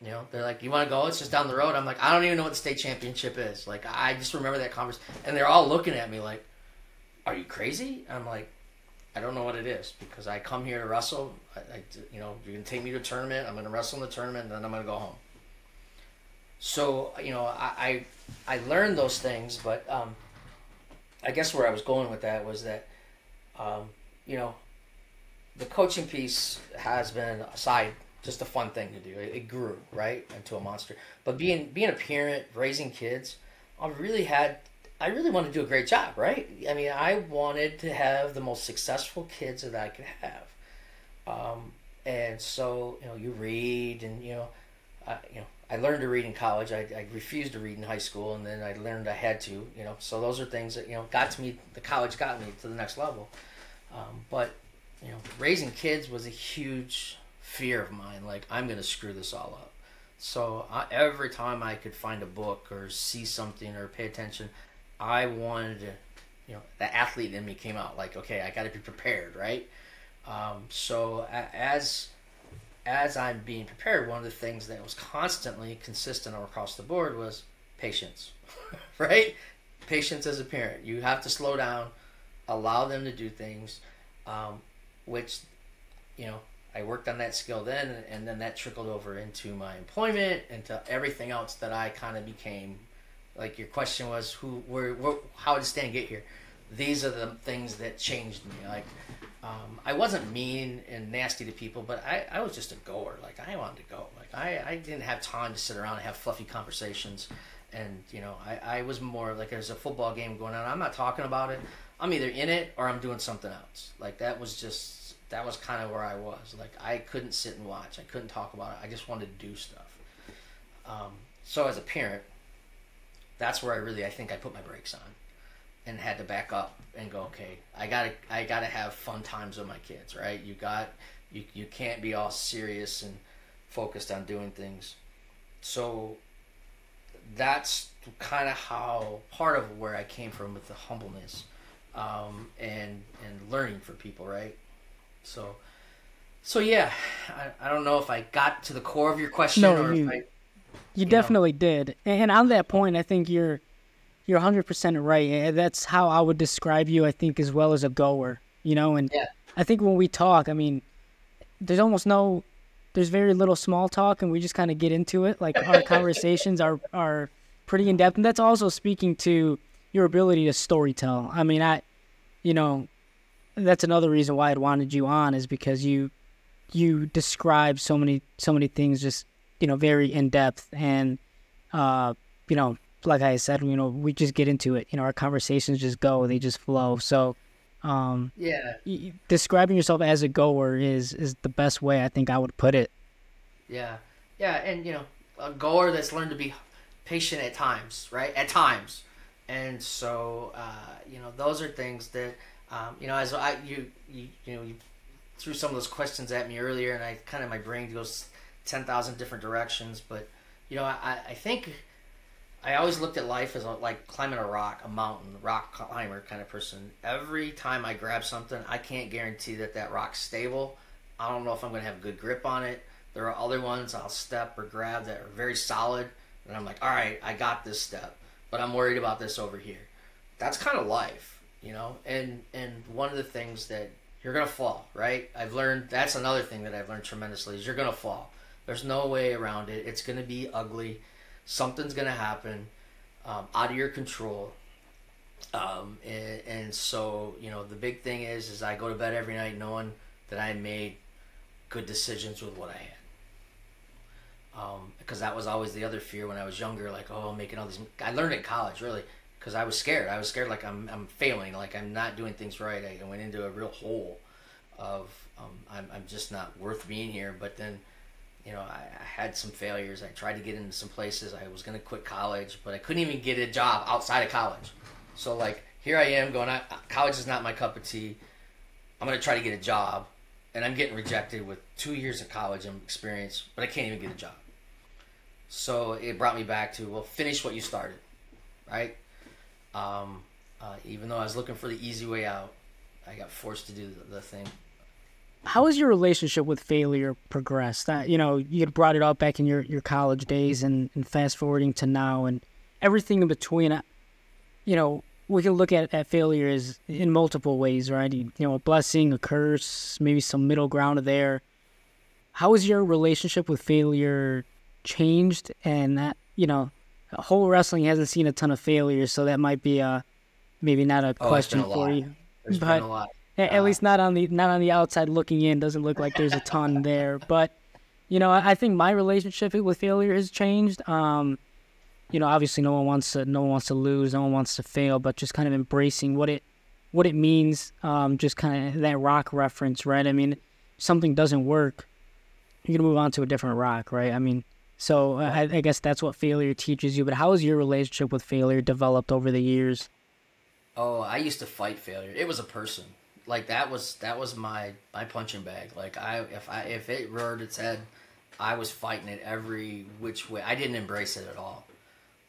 You know, they're like, "You want to go? It's just down the road." I'm like, "I don't even know what the state championship is." Like, I just remember that conversation, and they're all looking at me like, "Are you crazy?" I'm like, "I don't know what it is because I come here to wrestle. I, I you know, you're gonna take me to a tournament. I'm gonna wrestle in the tournament, and then I'm gonna go home." So, you know, I I, I learned those things, but um, I guess where I was going with that was that, um, you know, the coaching piece has been aside just a fun thing to do. It, it, grew right into a monster. But being being a parent, raising kids, I really had, I really wanted to do a great job, right? I mean, I wanted to have the most successful kids that I could have. Um, and so you know you read and you know, I, you know I learned to read in college. I, I refused to read in high school, and then I learned I had to. You know, so those are things that you know got to me. The college got me to the next level. Um, but you know, raising kids was a huge fear of mine. Like I'm gonna screw this all up. So I, every time I could find a book or see something or pay attention, I wanted to. You know, the athlete in me came out. Like, okay, I got to be prepared, right? Um, so as as I'm being prepared, one of the things that was constantly consistent across the board was patience, right? Patience as a parent. You have to slow down, allow them to do things, um, which, you know, I worked on that skill then, and then that trickled over into my employment, into everything else that I kind of became. Like your question was, who, where, where, how did Stan get here? These are the things that changed me. Like um, I wasn't mean and nasty to people, but I, I was just a goer. Like I wanted to go. Like I, I didn't have time to sit around and have fluffy conversations. And you know, I, I was more like there's a football game going on. I'm not talking about it. I'm either in it or I'm doing something else. Like that was just that was kind of where I was. Like I couldn't sit and watch. I couldn't talk about it. I just wanted to do stuff. Um, so as a parent, that's where I really I think I put my brakes on and had to back up and go, okay, I gotta I gotta have fun times with my kids, right? You got you you can't be all serious and focused on doing things. So that's kind of how part of where I came from with the humbleness um, and and learning for people, right? So so yeah, I, I don't know if I got to the core of your question no, or you, I, you, you definitely know. did. And on that point, I think you're you're 100% right. That's how I would describe you, I think, as well as a goer, you know? And yeah. I think when we talk, I mean, there's almost no, there's very little small talk and we just kind of get into it. Like our conversations are, are pretty in depth. And that's also speaking to your ability to storytell. I mean, I, you know, that's another reason why I wanted you on is because you, you describe so many, so many things just, you know, very in depth and, uh, you know, like I said, you know, we just get into it. You know, our conversations just go; they just flow. So, um, yeah, y- describing yourself as a goer is is the best way I think I would put it. Yeah, yeah, and you know, a goer that's learned to be patient at times, right? At times, and so uh, you know, those are things that um, you know, as I you you you know you threw some of those questions at me earlier, and I kind of my brain goes ten thousand different directions, but you know, I I think I always looked at life as a, like climbing a rock, a mountain, rock climber kind of person. Every time I grab something, I can't guarantee that that rock's stable. I don't know if I'm going to have a good grip on it. There are other ones I'll step or grab that are very solid, and I'm like, all right, I got this step, but I'm worried about this over here. That's kind of life, you know. And and one of the things that you're gonna fall, right? I've learned that's another thing that I've learned tremendously is you're gonna fall. There's no way around it. It's gonna be ugly something's going to happen um, out of your control. Um, and, and, so, you know, the big thing is, is I go to bed every night knowing that I made good decisions with what I had. Um, because that was always the other fear when I was younger, like, oh, I'm making all these. I learned in college, really, because I was scared. I was scared, like I'm, I'm failing, like I'm not doing things right. I went into a real hole of, um, I'm, I'm just not worth being here. But then, you know, I, I, had some failures. I tried to get into some places. I was going to quit college, but I couldn't even get a job outside of college. So, like, here I am going, I, college is not my cup of tea. I'm going to try to get a job. And I'm getting rejected with two years of college and experience, but I can't even get a job. So it brought me back to, well, finish what you started, right? Um, uh, even though I was looking for the easy way out, I got forced to do the, the thing how has your relationship with failure progressed? That you know, you had brought it up back in your, your college days, and, and fast forwarding to now, and everything in between. Uh, you know, we can look at, at failure as in multiple ways, right? You, you know, a blessing, a curse, maybe some middle ground there. How has your relationship with failure changed? And that, you know, Holt wrestling hasn't seen a ton of failures, so that might be a maybe not a oh, question a for you. There's but, been a lot. At uh, least not on the not on the outside looking in. Doesn't look like there's a ton there. But you know, I think my relationship with failure has changed. Um, you know, obviously, no one wants to no one wants to lose, no one wants to fail, but just kind of embracing what it what it means. Um, just kind of that rock reference, right? I mean, something doesn't work. you're gonna move on to a different rock, right? I mean, so I, I guess that's what failure teaches you. But how has your relationship with failure developed over the years? Oh, I used to fight failure. It was a person. Like that was that was my my punching bag. Like I if I if it reared its head, I was fighting it every which way. I didn't embrace it at all.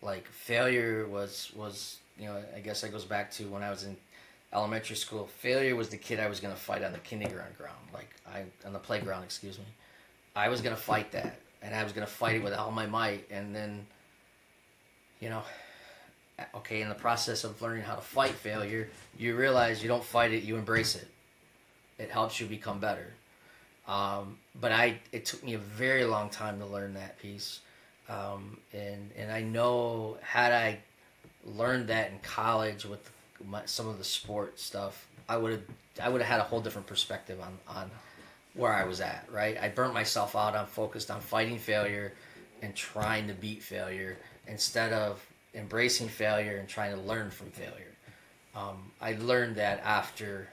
Like failure was was you know I guess that goes back to when I was in elementary school. Failure was the kid I was gonna fight on the kindergarten ground. Like I on the playground, excuse me. I was gonna fight that, and I was gonna fight it with all my might. And then, you know, okay, in the process of learning how to fight failure, you realize you don't fight it, you embrace it. It helps you become better. Um, but I, it took me a very long time to learn that piece. Um, and, and I know had I learned that in college with my, some of the sport stuff, I would have, I would have had a whole different perspective on, on where I was at, right? I burnt myself out. I'm focused on fighting failure and trying to beat failure instead of embracing failure and trying to learn from failure. Um, I learned that after,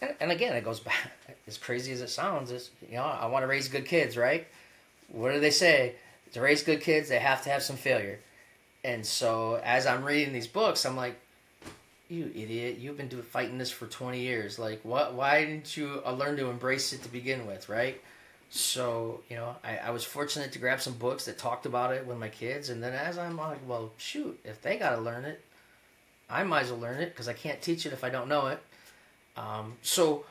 and, and, again, it goes back as crazy as it sounds. Is you know, I want to raise good kids, right? What do they say? To raise good kids, they have to have some failure. And so, as I'm reading these books, I'm like, you idiot! You've been doing fighting this for 20 years. Like, what? Why didn't you uh, learn to embrace it to begin with, right? So, you know, I, I was fortunate to grab some books that talked about it with my kids. And then as I'm like, well, shoot, if they got to learn it, I might as well learn it because I can't teach it if I don't know it. Um, so,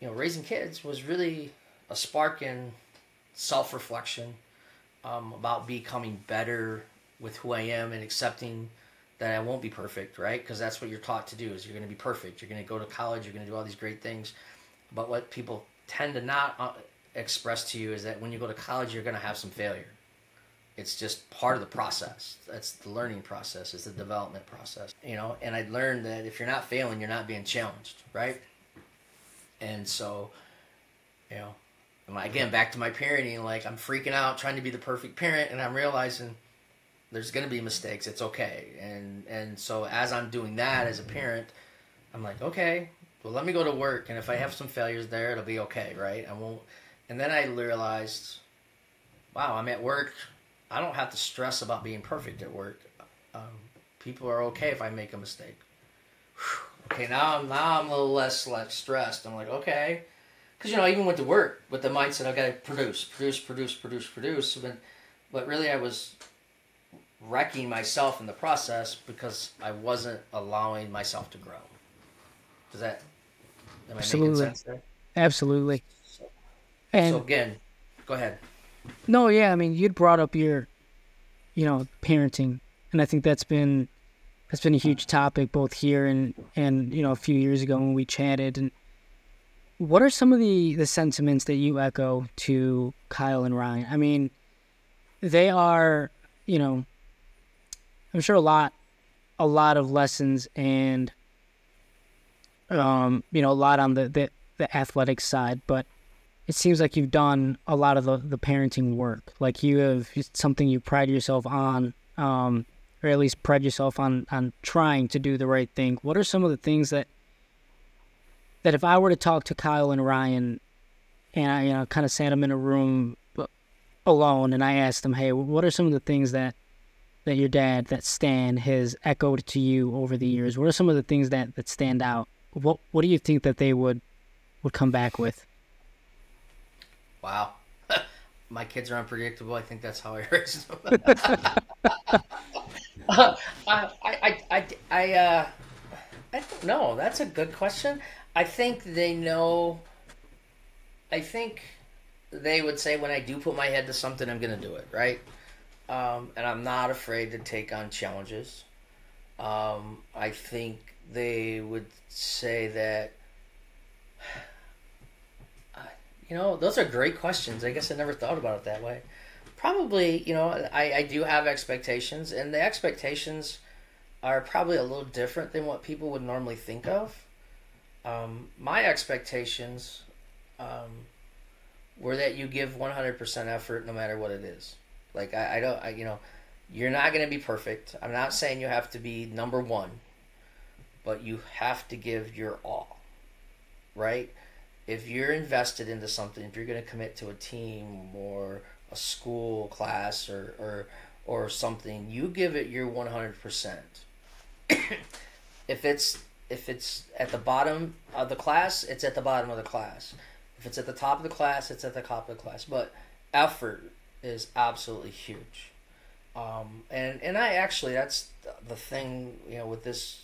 you know, raising kids was really a spark in self reflection um, about becoming better with who I am and accepting that I won't be perfect, right? Because that's what you're taught to do is you're going to be perfect. You're going to go to college. You're going to do all these great things. But what people tend to not uh, express to you is that when you go to college, you're going to have some failure. It's just part of the process. That's the learning process. It's the development process. You know, and I learned that if you're not failing, you're not being challenged, right? And so, you know, again back to my parenting. Like I'm freaking out, trying to be the perfect parent, and I'm realizing there's going to be mistakes. It's okay. And and so as I'm doing that as a parent, I'm like, okay, well let me go to work, and if I have some failures there, it'll be okay, right? I won't and then I realized, wow, I'm at work. I don't have to stress about being perfect at work. Um, people are okay if I make a mistake. Whew. Okay, now I'm now I'm a little less like stressed. I'm like, okay, because you know I even went to work with the mindset I've got to produce, produce, produce, produce, produce. But but really I was wrecking myself in the process because I wasn't allowing myself to grow. Does that? Am I Absolutely. Absolutely. And so again, go ahead. No, yeah, I mean, you'd brought up your, you know, parenting, and I think that's been that's been a huge topic both here and and you know a few years ago when we chatted. And what are some of the the sentiments that you echo to Kyle and Ryan? I mean, they are, you know, I'm sure a lot, a lot of lessons and, um, you know, a lot on the the, the athletic side, but it seems like you've done a lot of the, the parenting work. Like you have something you pride yourself on, um, or at least pride yourself on on trying to do the right thing. What are some of the things that that if I were to talk to Kyle and Ryan, and I you know kind of sat them in a room alone, and I asked them, hey, what are some of the things that that your dad, that Stan, has echoed to you over the years? What are some of the things that that stand out? What what do you think that they would would come back with? Wow. My kids are unpredictable. I think that's how I raised them. uh, I, I, I, I, uh, I don't know. That's a good question. I think they know. I think they would say when I do put my head to something, I'm going to do it, right? Um, and I'm not afraid to take on challenges. Um, I think they would say that you know, those are great questions. I guess I never thought about it that way. Probably, you know, I, I do have expectations, and the expectations are probably a little different than what people would normally think of. Um, my expectations um, were that you give 100% effort no matter what it is. Like, I, I don't, I, you know, you're not going to be perfect. I'm not saying you have to be number one, but you have to give your all, right? If you're invested into something, if you're going to commit to a team or a school class or or or something, you give it your 100%. if it's if it's at the bottom of the class, it's at the bottom of the class. If it's at the top of the class, it's at the top of the class. But effort is absolutely huge. Um, and and I actually that's the thing you know with this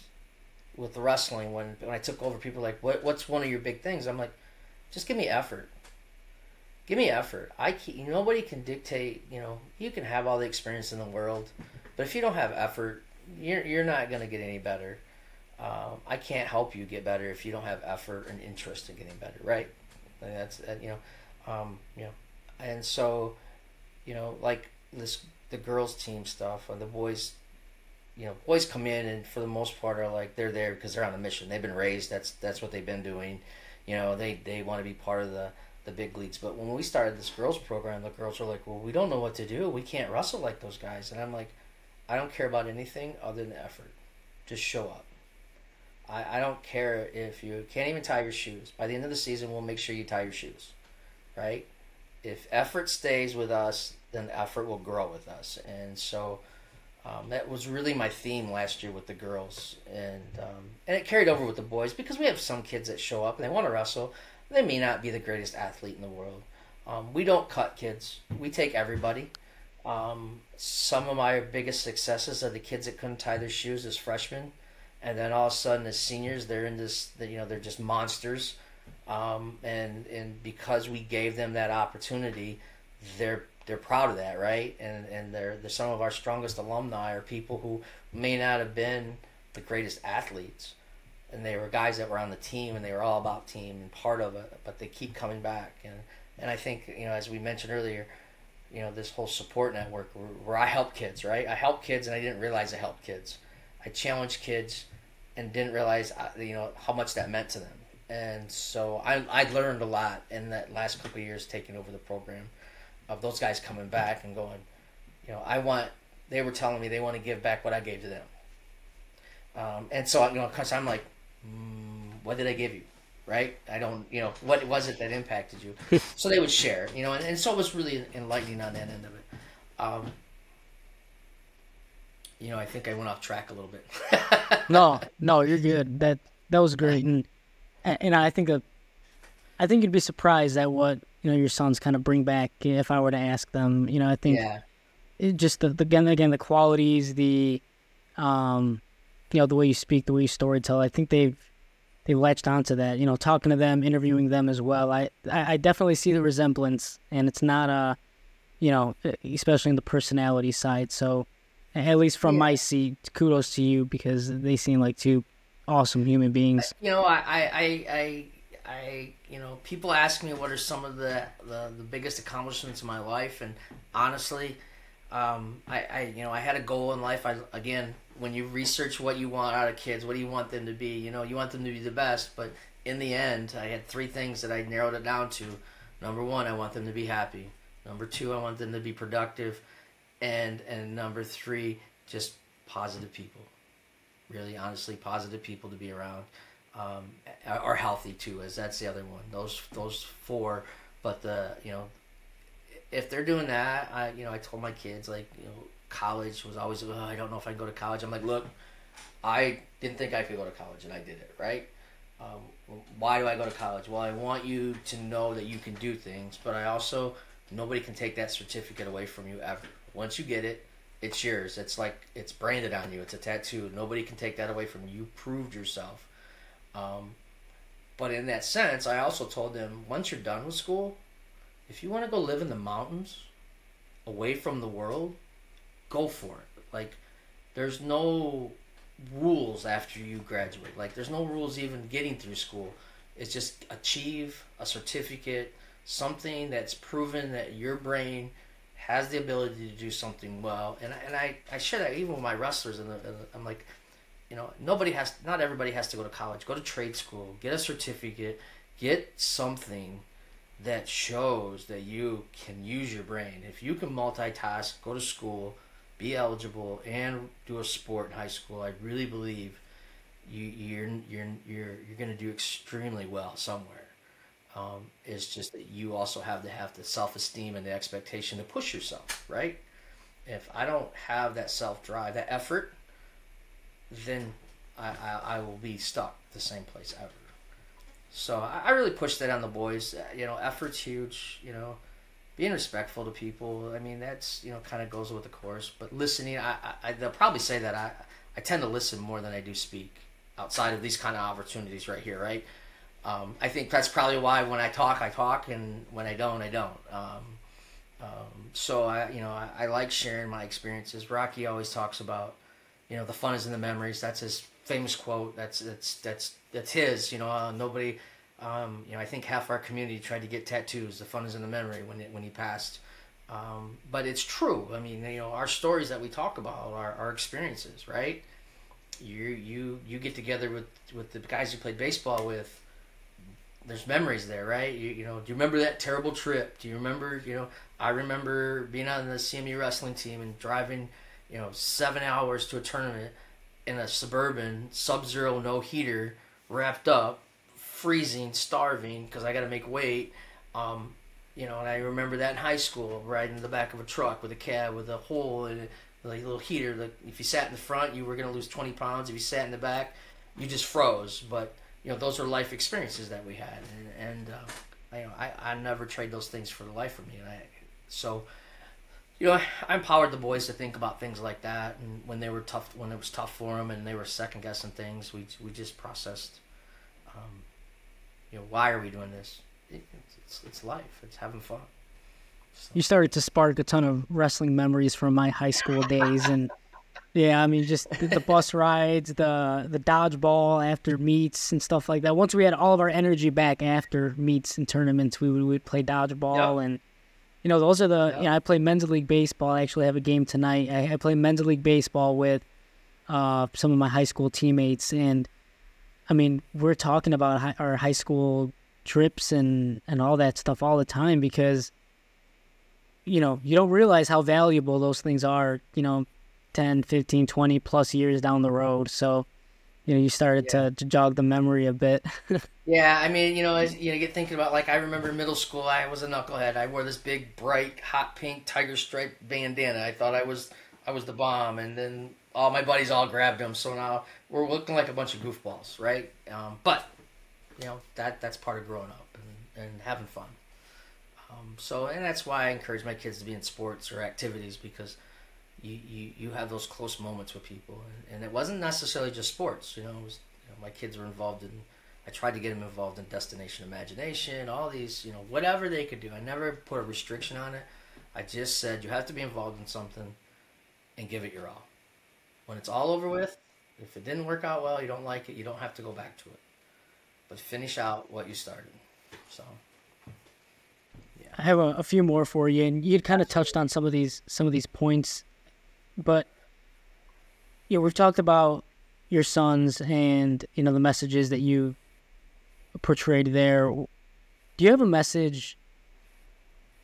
with the wrestling when when I took over people like what what's one of your big things I'm like just give me effort. Give me effort. I can, nobody can dictate you know you can have all the experience in the world but if you don't have effort you're you're not gonna get any better. Um, I can't help you get better if you don't have effort and interest in getting better right? And that's you know um, you know and so you know like this the girls team stuff or the boys you know boys come in and for the most part are like they're there because they're on a mission. They've been raised. That's that's what they've been doing you know they they want to be part of the the big leagues. But when we started this girls program the girls are like well we don't know what to do. We can't wrestle like those guys. And i'm like i don't care about anything other than effort. Just show up. I, I don't care if you can't even tie your shoes. By the end of the season we'll make sure you tie your shoes right? If effort stays with us then effort will grow with us. And so um, that was really my theme last year with the girls, and um, and it carried over with the boys because we have some kids that show up and they want to wrestle. They may not be the greatest athlete in the world. Um, we don't cut kids. We take everybody. Um, some of my biggest successes are the kids that couldn't tie their shoes as freshmen, and then all of a sudden as seniors they're in this. You know they're just monsters, um, and and because we gave them that opportunity, they're they're proud of that, right? And and they're, they're some of our strongest alumni are people who may not have been the greatest athletes, and they were guys that were on the team and they were all about team and part of it, but they keep coming back. And and I think you know as we mentioned earlier, you know this whole support network where, I help kids, right? I help kids and I didn't realize I helped kids. I challenged kids and didn't realize uh, you know how much that meant to them. And so I I learned a lot in that last couple years taking over the program of those guys coming back and going, you know, I want. They were telling me they want to give back what I gave to them. Um, and so you know, cause I'm like, mm, what did I give you? Right? I don't, you know, what was it that impacted you? so they would share, you know, and, and so it was really enlightening on that end of it. Um, you know, I think I went off track a little bit. no, no, you're good. That that was great, and and I think that I think you'd be surprised at what you know your sons kind of bring back if I were to ask them. You know, I think yeah. it just the, the again again the qualities, the um, you know, the way you speak, the way you storytell. I think they've they've latched onto that. You know, talking to them, interviewing them as well. I I, I definitely see the resemblance, and it's not a, you know, especially in the personality side. So, at least from yeah. my seat, kudos to you because they seem like two awesome human beings. You know, I I I I, you know, people ask me what are some of the, the, the biggest accomplishments in my life, and honestly, um, I, I, you know, I had a goal in life. I, again, when you research what you want out of kids, what do you want them to be? You know, you want them to be the best, but in the end, I had three things that I narrowed it down to. Number one, I want them to be happy. Number two, I want them to be productive, and and number three, just positive people. Really, honestly, positive people to be around um, are healthy too, as that's the other one. Those those four, but the you know, if they're doing that, I you know I told my kids like you know college was always oh, I don't know if I can go to college. I'm like look, I didn't think I could go to college and I did it right. Um, why do I go to college? Well, I want you to know that you can do things, but I also nobody can take that certificate away from you ever. Once you get it, it's yours. It's like it's branded on you. It's a tattoo. Nobody can take that away from you. You proved yourself. Um, but in that sense, I also told them once you're done with school, if you want to go live in the mountains, away from the world, go for it. Like, there's no rules after you graduate. Like, there's no rules even getting through school. It's just achieve a certificate, something that's proven that your brain has the ability to do something well. And, and I, I share that even with my wrestlers, and I'm like, you know, nobody has, not everybody has to go to college. Go to trade school, get a certificate, get something that shows that you can use your brain. If you can multitask, go to school, be eligible, and do a sport in high school, I really believe you, you're you're you're you're going to do extremely well somewhere. um, is just that you also have to have the self esteem and the expectation to push yourself, right? If I don't have that self drive, that effort, then I, I, I, will be stuck the same place ever. So I, I really push that on the boys. Uh, you know, effort's huge. You know, being respectful to people. I mean, that's you know kind of goes with the course. But listening, I, I they'll probably say that I I tend to listen more than I do speak outside of these kind of opportunities right here, right? Um, I think that's probably why when I talk, I talk, and when I don't, I don't. Um, um, so I, you know, I, I, like sharing my experiences. Rocky always talks about, you know, the fun is in the memories. That's his famous quote. That's that's that's that's his. You know, uh, nobody. Um, you know, I think half our community tried to get tattoos. The fun is in the memory when it, when he passed. Um, but it's true. I mean, you know, our stories that we talk about are our experiences, right? You you you get together with with the guys you played baseball with there's memories there, right? You, you know, do you remember that terrible trip? Do you remember, you know, I remember being on the CMU wrestling team and driving, you know, seven hours to a tournament in a suburban sub-zero no heater, wrapped up, freezing, starving because I got to make weight. Um, you know, and I remember that in high school, riding in the back of a truck with a cab with a hole in it, like a little heater. Like if you sat in the front, you were gonna lose 20 pounds. If you sat in the back, you just froze. But you know, those are life experiences that we had, and, and uh, you know, I, I never trade those things for the life of me. And I, so, you know, I empowered the boys to think about things like that, and when they were tough, when it was tough for them, and they were second guessing things, we we just processed. Um, you know, why are we doing this? It, it's, it's life. It's having fun. So. You started to spark a ton of wrestling memories from my high school days, and yeah, I mean, just the bus rides, the the dodgeball after meets and stuff like that. Once we had all of our energy back after meets and tournaments, we would, we would play dodgeball yep. and you know those are the yep. you know I play men's league baseball. I actually have a game tonight. I, I play men's league baseball with uh, some of my high school teammates, and I mean we're talking about high, our high school trips and and all that stuff all the time because you know you don't realize how valuable those things are. You know 10, 15, 20 plus years down the road. So, you know, you started yeah. to, to jog the memory a bit. yeah, I mean, you know, as, you know, get thinking about like I remember middle school, I was a knucklehead. I wore this big, bright, hot pink tiger stripe bandana. I thought I was I was the bomb, and then all my buddies all grabbed them. So now we're looking like a bunch of goofballs, right? Um, but you know that that's part of growing up and, and having fun. Um, so, and that's why I encourage my kids to be in sports or activities because you, you, you have those close moments with people. And, it wasn't necessarily just sports, you know, was, you know, my kids were involved in, I tried to get them involved in Destination Imagination, all these, you know, whatever they could do. I never put a restriction on it. I just said, you have to be involved in something and give it your all. When it's all over with, if it didn't work out well, you don't like it, you don't have to go back to it. But finish out what you started. So. Yeah. I have a, a few more for you, and you kind of touched on some of these some of these points but you know, we've talked about your sons and you know the messages that you portrayed there. Do you have a message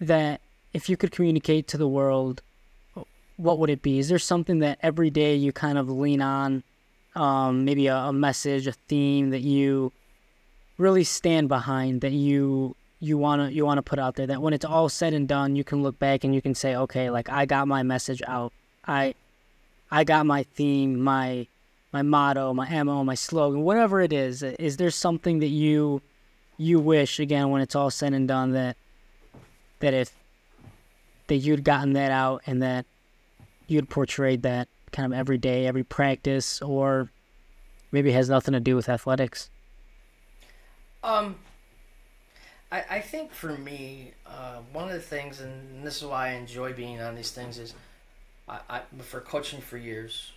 that if you could communicate to the world, what would it be? Is there something that every day you kind of lean on? Um, maybe a, a message, a theme that you really stand behind that you you want to you want to put out there that when it's all said and done you can look back and you can say okay like I got my message out I I got my theme, my my motto, my MO, my slogan, whatever it is. Is there something that you you wish again when it's all said and done that that if that you'd gotten that out and that you'd portrayed that kind of every day, every practice, or maybe has nothing to do with athletics? Um, I, I think for me, uh, one of the things, and this is why I enjoy being on these things, is I, I for coaching for years,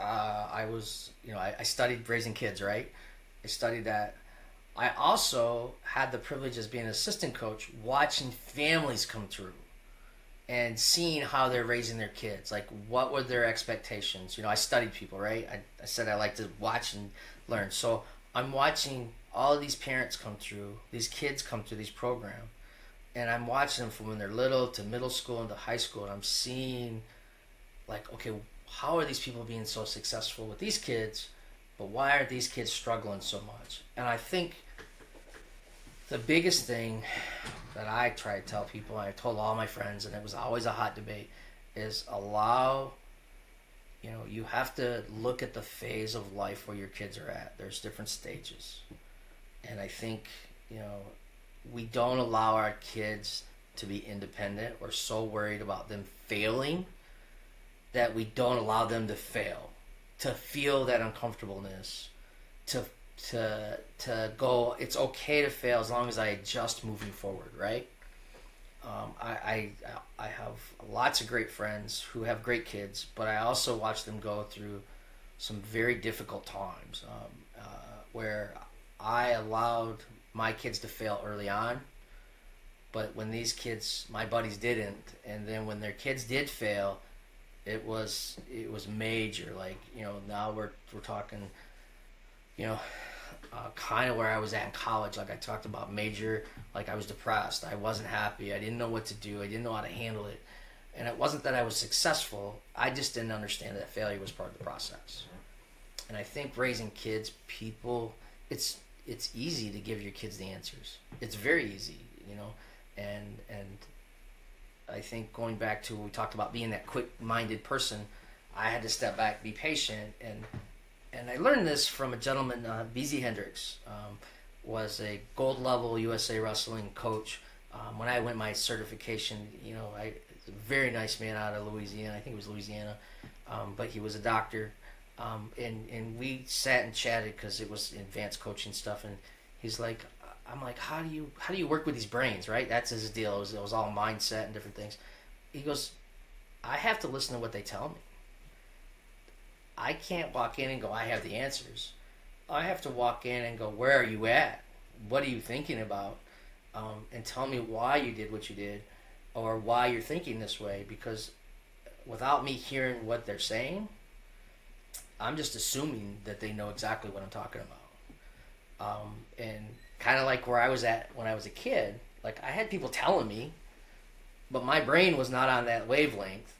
uh, I was you know I, I studied raising kids right. I studied that. I also had the privilege as being an assistant coach, watching families come through and seeing how they're raising their kids. Like, what were their expectations? You know, I studied people, right? I, I said I like to watch and learn. So I'm watching all of these parents come through, these kids come through these programs, and I'm watching them from when they're little to middle school into high school, and I'm seeing like, okay, how are these people being so successful with these kids, but why are these kids struggling so much? And I think the biggest thing that I try to tell people, I told all my friends, and it was always a hot debate, is allow. You know, you have to look at the phase of life where your kids are at. There's different stages, and I think you know we don't allow our kids to be independent. We're so worried about them failing that we don't allow them to fail, to feel that uncomfortableness, to to to go. It's okay to fail as long as I adjust moving forward, right? Um, I, I I have lots of great friends who have great kids, but I also watch them go through some very difficult times um, uh, where I allowed my kids to fail early on, but when these kids, my buddies, didn't, and then when their kids did fail, it was it was major. Like you know now we're we're talking, you know, uh, kind of where I was at in college. Like I talked about major, like I was depressed. I wasn't happy. I didn't know what to do. I didn't know how to handle it. And it wasn't that I was successful. I just didn't understand that failure was part of the process. And I think raising kids, people, it's it's easy to give your kids the answers. It's very easy, you know, and and I think going back to we talked about being that quick-minded person, I had to step back, be patient, and and I learned this from a gentleman, uh, BZ Hendricks, um, was a gold level USA Wrestling coach. Um, when I went my certification, you know, I a very nice man out of Louisiana. I think it was Louisiana, um, but he was a doctor. Um, and and we sat and chatted because it was advanced coaching stuff. And he's like, I'm like, how do you how do you work with these brains, right? That's his deal. It was, it was all mindset and different things. He goes, I have to listen to what they tell me. I can't walk in and go, I have the answers. I have to walk in and go, where are you at? What are you thinking about? Um, and tell me why you did what you did, or why you're thinking this way. Because without me hearing what they're saying, I'm just assuming that they know exactly what I'm talking about. Um, and kind of like where I was at when I was a kid. Like I had people telling me, but my brain was not on that wavelength,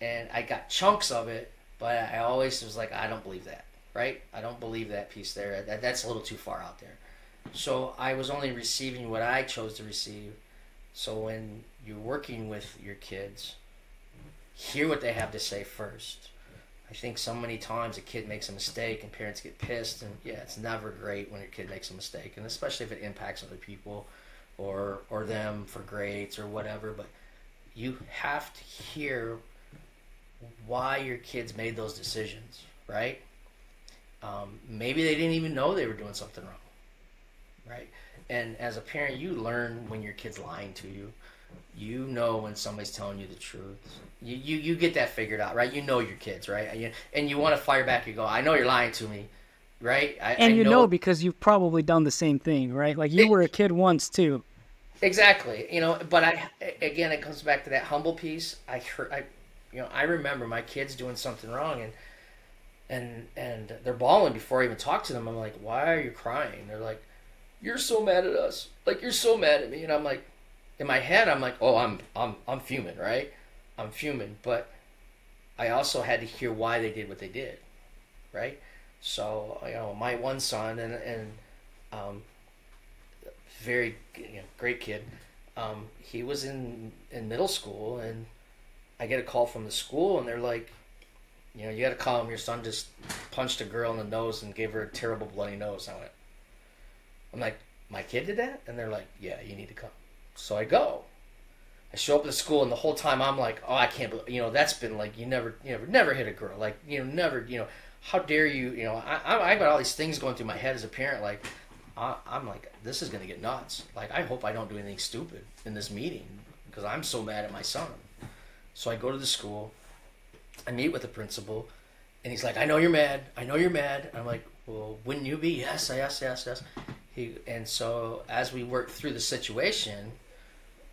and I got chunks of it. But I always was like, I don't believe that, right? I don't believe that piece there. That that's a little too far out there. So I was only receiving what I chose to receive. So when you're working with your kids, hear what they have to say first I think so many times a kid makes a mistake and parents get pissed, and yeah, it's never great when your kid makes a mistake, and especially if it impacts other people, or or them for grades or whatever. But you have to hear why your kids made those decisions, right? Um, maybe they didn't even know they were doing something wrong, right? And as a parent, you learn when your kid's lying to you you know when somebody's telling you the truth. You, you you get that figured out, right? You know your kids, right? And you, and you want to fire back. You go, I know you're lying to me, right? I, and I you know, know, because you've probably done the same thing, right? Like you it, were a kid once too. Exactly, you know. But I again, it comes back to that humble piece. I heard, I, you know, I remember my kids doing something wrong, and and and they're bawling before I even talk to them. I'm like, why are you crying? They're like, you're so mad at us. Like you're so mad at me, and I'm like in my head I'm like, oh, I'm I'm I'm fuming, right? I'm fuming, but I also had to hear why they did what they did, right? So you know, my one son and and um, very you know, great kid. Um, he was in in middle school, and I get a call from the school, and they're like, you know, you got to call him. Your son just punched a girl in the nose and gave her a terrible bloody nose. I went, I'm like, my kid did that, and they're like, yeah, you need to come. So I go. I show up at the school, and the whole time I'm like, oh, I can't believe, you know, that's been like, you never, you never, never hit a girl. Like, you know, never, you know, how dare you, you know, I, I, got all these things going through my head as a parent. Like, I, I'm like, this is going to get nuts. Like, I hope I don't do anything stupid in this meeting because I'm so mad at my son. So I go to the school, I meet with the principal, and he's like, I know you're mad. I know you're mad. I'm like, well, wouldn't you be? Yes, yes, yes, yes. He, and so as we worked through the situation,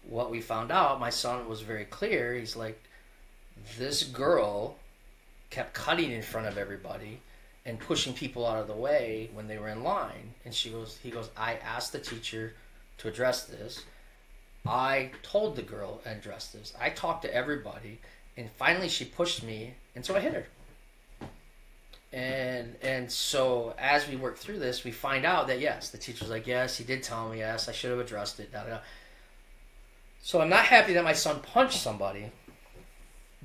what we found out, my son was very clear. He's like, this girl kept cutting in front of everybody and pushing people out of the way when they were in line. And she goes, he goes, I asked the teacher to address this. I told the girl to address this. I talked to everybody, and finally she pushed me, and so I hit her. And and so as we work through this, we find out that yes, the teacher's like, yes, he did tell me, yes, I should have addressed it. Da, da, da. So I'm not happy that my son punched somebody,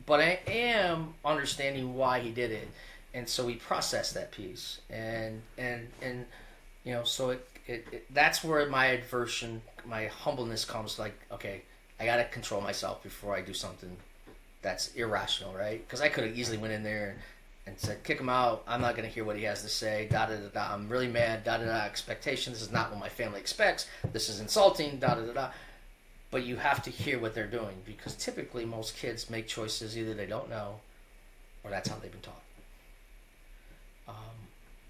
but I am understanding why he did it, and so we process that piece, and and and you know, so it, it, it that's where my aversion, my humbleness comes. Like, okay, I gotta control myself before I do something that's irrational, right? Because I could have easily went in there and and said, kick him out. I'm not going to hear what he has to say. Da da da da. I'm really mad. Da da da. Expectation. This is not what my family expects. This is insulting. Da da da da. But you have to hear what they're doing because typically most kids make choices either they don't know or that's how they've been taught. Um,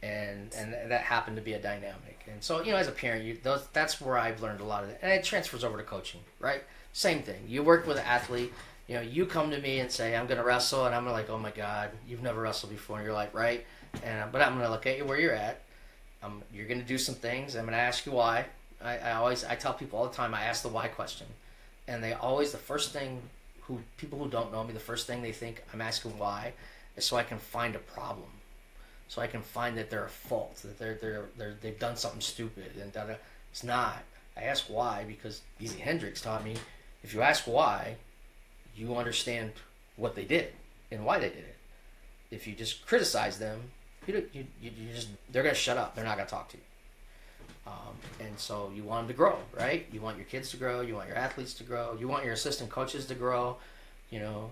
and and that happened to be a dynamic. And so you know, as a parent, you those, that's where I've learned a lot of it, and it transfers over to coaching, right? Same thing. You work with an athlete you know, you come to me and say, I'm going to wrestle, and I'm like, oh my God, you've never wrestled before. And you're like, right. And, but I'm going to look at you where you're at. Um, you're going to do some things. I'm going to ask you why. I, I always, I tell people all the time, I ask the why question. And they always, the first thing who, people who don't know me, the first thing they think I'm asking why is so I can find a problem. So I can find that they're a fault, that they're, they're, they're, they've done something stupid. And da, da. it's not. I ask why because Easy Hendrix taught me if you ask why, you understand what they did and why they did it. If you just criticize them, you, you, you just they're gonna shut up. They're not gonna talk to you. Um, and so you want them to grow, right? You want your kids to grow. You want your athletes to grow. You want your assistant coaches to grow. You know,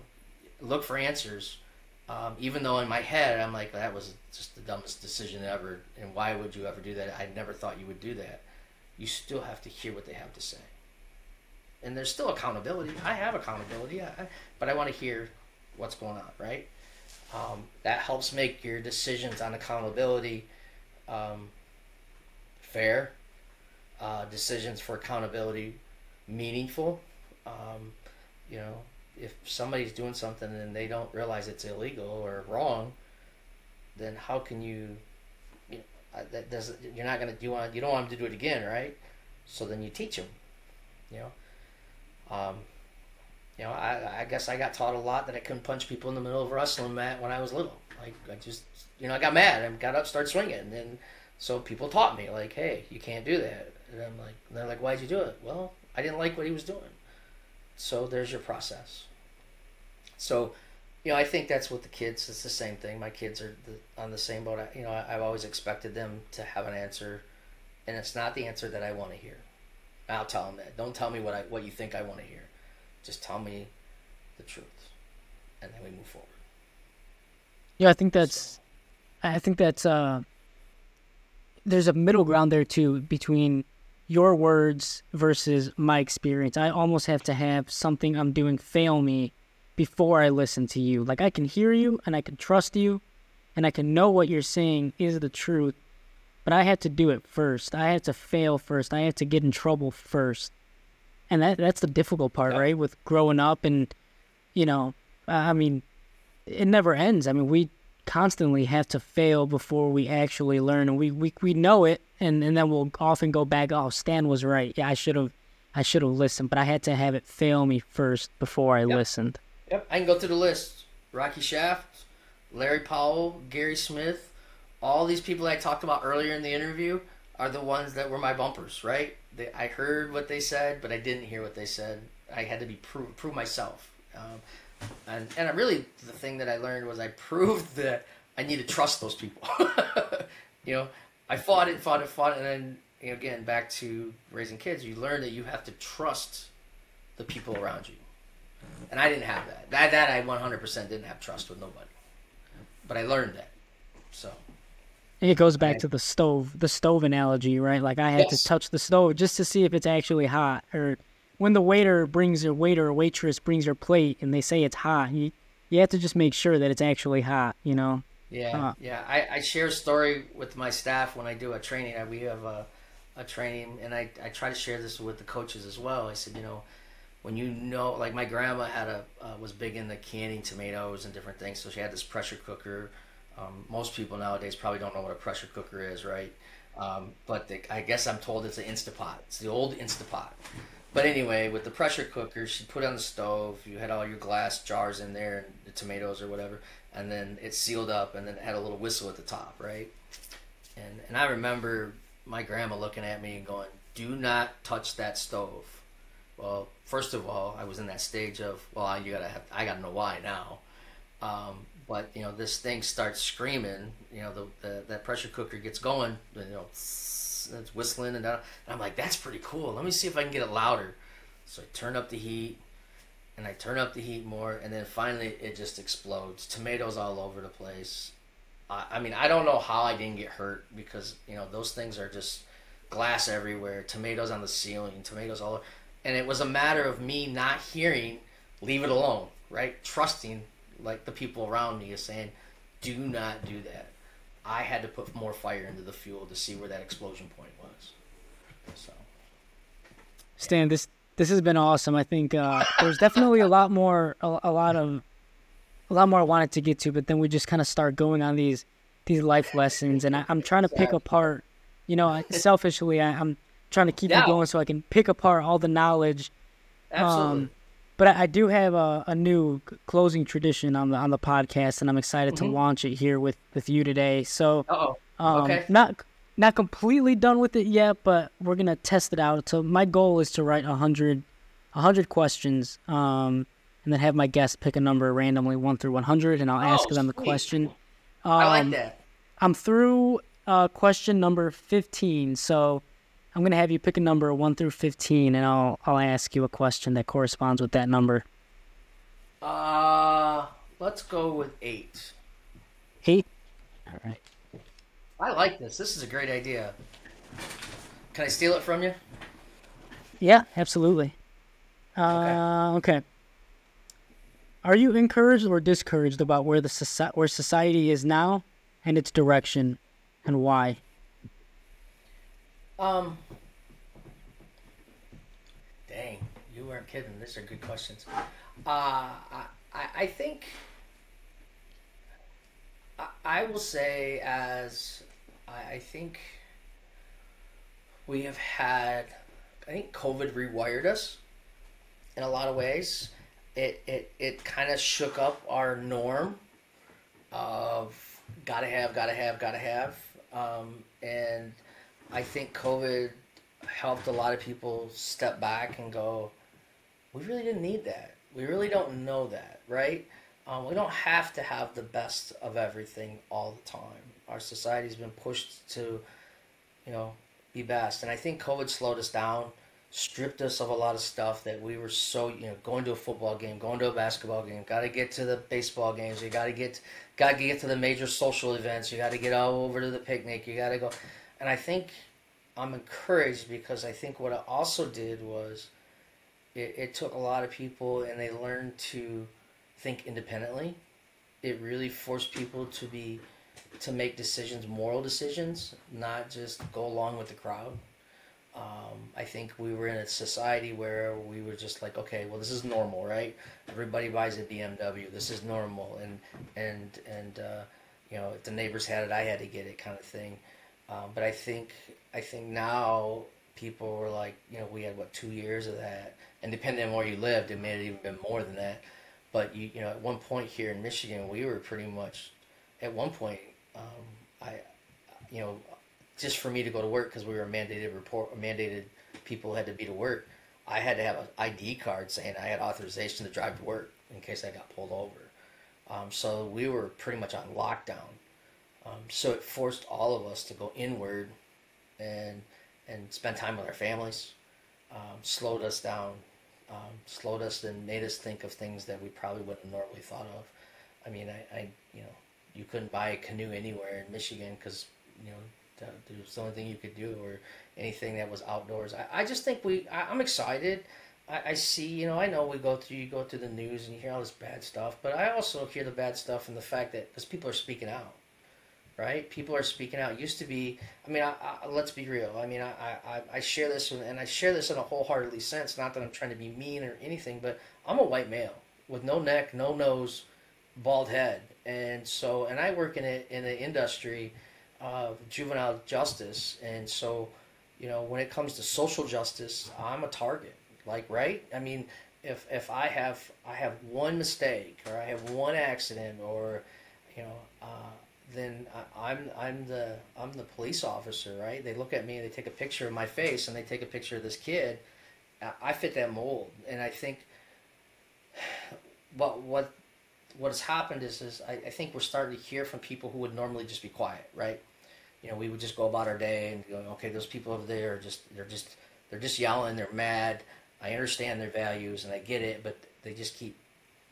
look for answers. Um, even though in my head I'm like that was just the dumbest decision ever, and why would you ever do that? I never thought you would do that. You still have to hear what they have to say and there's still accountability. I have accountability, I, but I want to hear what's going on, right? Um, that helps make your decisions on accountability um, fair. Uh, decisions for accountability meaningful. Um, you know, if somebody's doing something and they don't realize it's illegal or wrong, then how can you? you know, uh, that doesn't. You're not gonna. You want. You don't want them to do it again, right? So then you teach them. You know um, you know, I, I guess I got taught a lot that I couldn't punch people in the middle of a wrestling mat when I was little. Like I just, you know, I got mad and got up, started swinging, and so people taught me like, hey, you can't do that. And I'm like, and they're like, why'd you do it? Well, I didn't like what he was doing. So there's your process. So, you know, I think that's what the kids. It's the same thing. My kids are the, on the same boat. I, you know, I, I've always expected them to have an answer, and it's not the answer that I want to hear. I'll tell them that. Don't tell me what I what you think I want to hear. Just tell me the truth, and then we move forward. Yeah, I think that's, I think that's uh. There's a middle mm-hmm. ground there too between your words versus my experience. I almost have to have something I'm doing fail me before I listen to you. Like I can hear you and I can trust you and I can know what you're saying is the truth but I had to do it first. I had to fail first. I had to get in trouble first. And that that's the difficult part, yeah. right? With growing up and you know, I mean, it never ends. I mean, we constantly have to fail before we actually learn and we we, we know it and, and then we'll often go back, oh, Stan was right. Yeah, I should have I should have listened, but I had to have it fail me first before I yep. listened. Yep, I can go through the list. Rocky Shaft, Larry Powell, Gary Smith, all these people I talked about earlier in the interview are the ones that were my bumpers, right? They, I heard what they said, but I didn't hear what they said. I had to be prove, prove myself. Um, and, and I really, the thing that I learned was I proved that I need to trust those people. you know, I fought it, fought it, fought it, and then, you know, again, back to raising kids, you learn that you have to trust the people around you. And I didn't have that. That, that I 100% didn't have trust with nobody. But I learned that. So. It goes back to the stove, the stove analogy, right? Like I had yes. to touch the stove just to see if it's actually hot. Or when the waiter brings your waiter or waitress brings your plate and they say it's hot, you you have to just make sure that it's actually hot. You know. Yeah, uh, yeah. I, I share a story with my staff when I do a training. We have a, a training, and I, I try to share this with the coaches as well. I said, you know, when you know, like my grandma had a uh, was big in the canning tomatoes and different things, so she had this pressure cooker um, most people nowadays probably don't know what a pressure cooker is, right? Um, but the, I guess I'm told it's an Instapot. It's the old Instapot. But anyway, with the pressure cooker, she put on the stove. You had all your glass jars in there, and the tomatoes or whatever, and then it sealed up, and then it had a little whistle at the top, right? And and I remember my grandma looking at me and going, "Do not touch that stove." Well, first of all, I was in that stage of, well, you gotta have, I gotta know why now. Um, but you know, this thing starts screaming. You know, the, the that pressure cooker gets going. You know, it's whistling and, and I'm like, that's pretty cool. Let me see if I can get it louder. So I turn up the heat, and I turn up the heat more, and then finally it just explodes. Tomatoes all over the place. I, I mean, I don't know how I didn't get hurt because you know those things are just glass everywhere, tomatoes on the ceiling, tomatoes all over. And it was a matter of me not hearing, leave it alone, right? Trusting like the people around me is saying, do not do that. I had to put more fire into the fuel to see where that explosion point was. So, Stan, this this has been awesome. I think uh, there's definitely a lot more, a, a, lot of, a lot more I wanted to get to, but then we just kind of start going on these these life lessons, and I, am trying to pick apart. You know, selfishly, I, am trying to keep yeah. it going so I can pick apart all the knowledge. Absolutely. Um, but I, I, do have a, a new closing tradition on the on the podcast, and I'm excited mm-hmm. to launch it here with with you today. So, oh, um, okay. not not completely done with it yet, but we're gonna test it out. So my goal is to write a hundred, a hundred questions, um, and then have my guests pick a number randomly, one through one hundred, and I'll ask oh, them the question. Um, I like um, that. I'm through uh, question number fifteen, so I'm gonna have you pick a number one through fifteen, and I'll I'll ask you a question that corresponds with that number. Uh, let's go with eight. Eight. All right. I like this. This is a great idea. Can I steal it from you? Yeah, absolutely. Uh, okay. okay. Are you encouraged or discouraged about where the where society is now and its direction, and why? Um. Dang, you weren't kidding. These are good questions. Uh, I, I think I, I will say as I, I think we have had I think COVID rewired us in a lot of ways. It it, it kind of shook up our norm of gotta have, gotta have, gotta have. Um, and I think COVID helped a lot of people step back and go, we really didn't need that. We really don't know that, right? Um, we don't have to have the best of everything all the time. Our society's been pushed to, you know, be best. And I think COVID slowed us down, stripped us of a lot of stuff that we were so, you know, going to a football game, going to a basketball game, got to get to the baseball games, you got to get, got to get to the major social events, you got to get all over to the picnic, you got to go. And I think I'm encouraged because I think what it also did was it, it took a lot of people and they learned to think independently. It really forced people to be to make decisions, moral decisions, not just go along with the crowd. Um, I think we were in a society where we were just like, okay, well, this is normal, right? Everybody buys a BMW. This is normal, and and and uh, you know, if the neighbors had it, I had to get it, kind of thing. Um, but I think I think now people were like, you know, we had what two years of that, and depending on where you lived, it may have even been more than that. But you, you know, at one point here in Michigan, we were pretty much, at one point, um, I, you know, just for me to go to work because we were mandated report, mandated people had to be to work. I had to have an ID card saying I had authorization to drive to work in case I got pulled over. Um, so we were pretty much on lockdown. Um, so it forced all of us to go inward and and spend time with our families. Um, slowed us down um, slowed us and made us think of things that we probably wouldn't have normally thought of. I mean, I, I you know, you couldn't buy a canoe anywhere in Michigan because you know that, was the only thing you could do or anything that was outdoors. I, I just think we. I, am excited. I, I see. You know, I know we go through. You go through the news and you hear all this bad stuff, but I also hear the bad stuff and the fact that because people are speaking out right? People are speaking out. It used to be, I mean, I, I, let's be real. I mean, I, I, I share this and I share this in a wholeheartedly sense. Not that I'm trying to be mean or anything, but I'm a white male with no neck, no nose, bald head, and so and I work in a in the industry of juvenile justice, and so you know when it comes to social justice, I'm a target. Like right? I mean, if if I have I have one mistake or I have one accident or you know uh, then I, I'm I'm the I'm the police officer right? They look at me and they take a picture of my face and they take a picture of this kid. I fit that mold and I think what what what has happened is is I, I think we're starting to hear from people who would normally just be quiet right? You know we would just go about our day and go okay those people over there are just they're just they're just yelling they're mad. I understand their values and I get it, but they just keep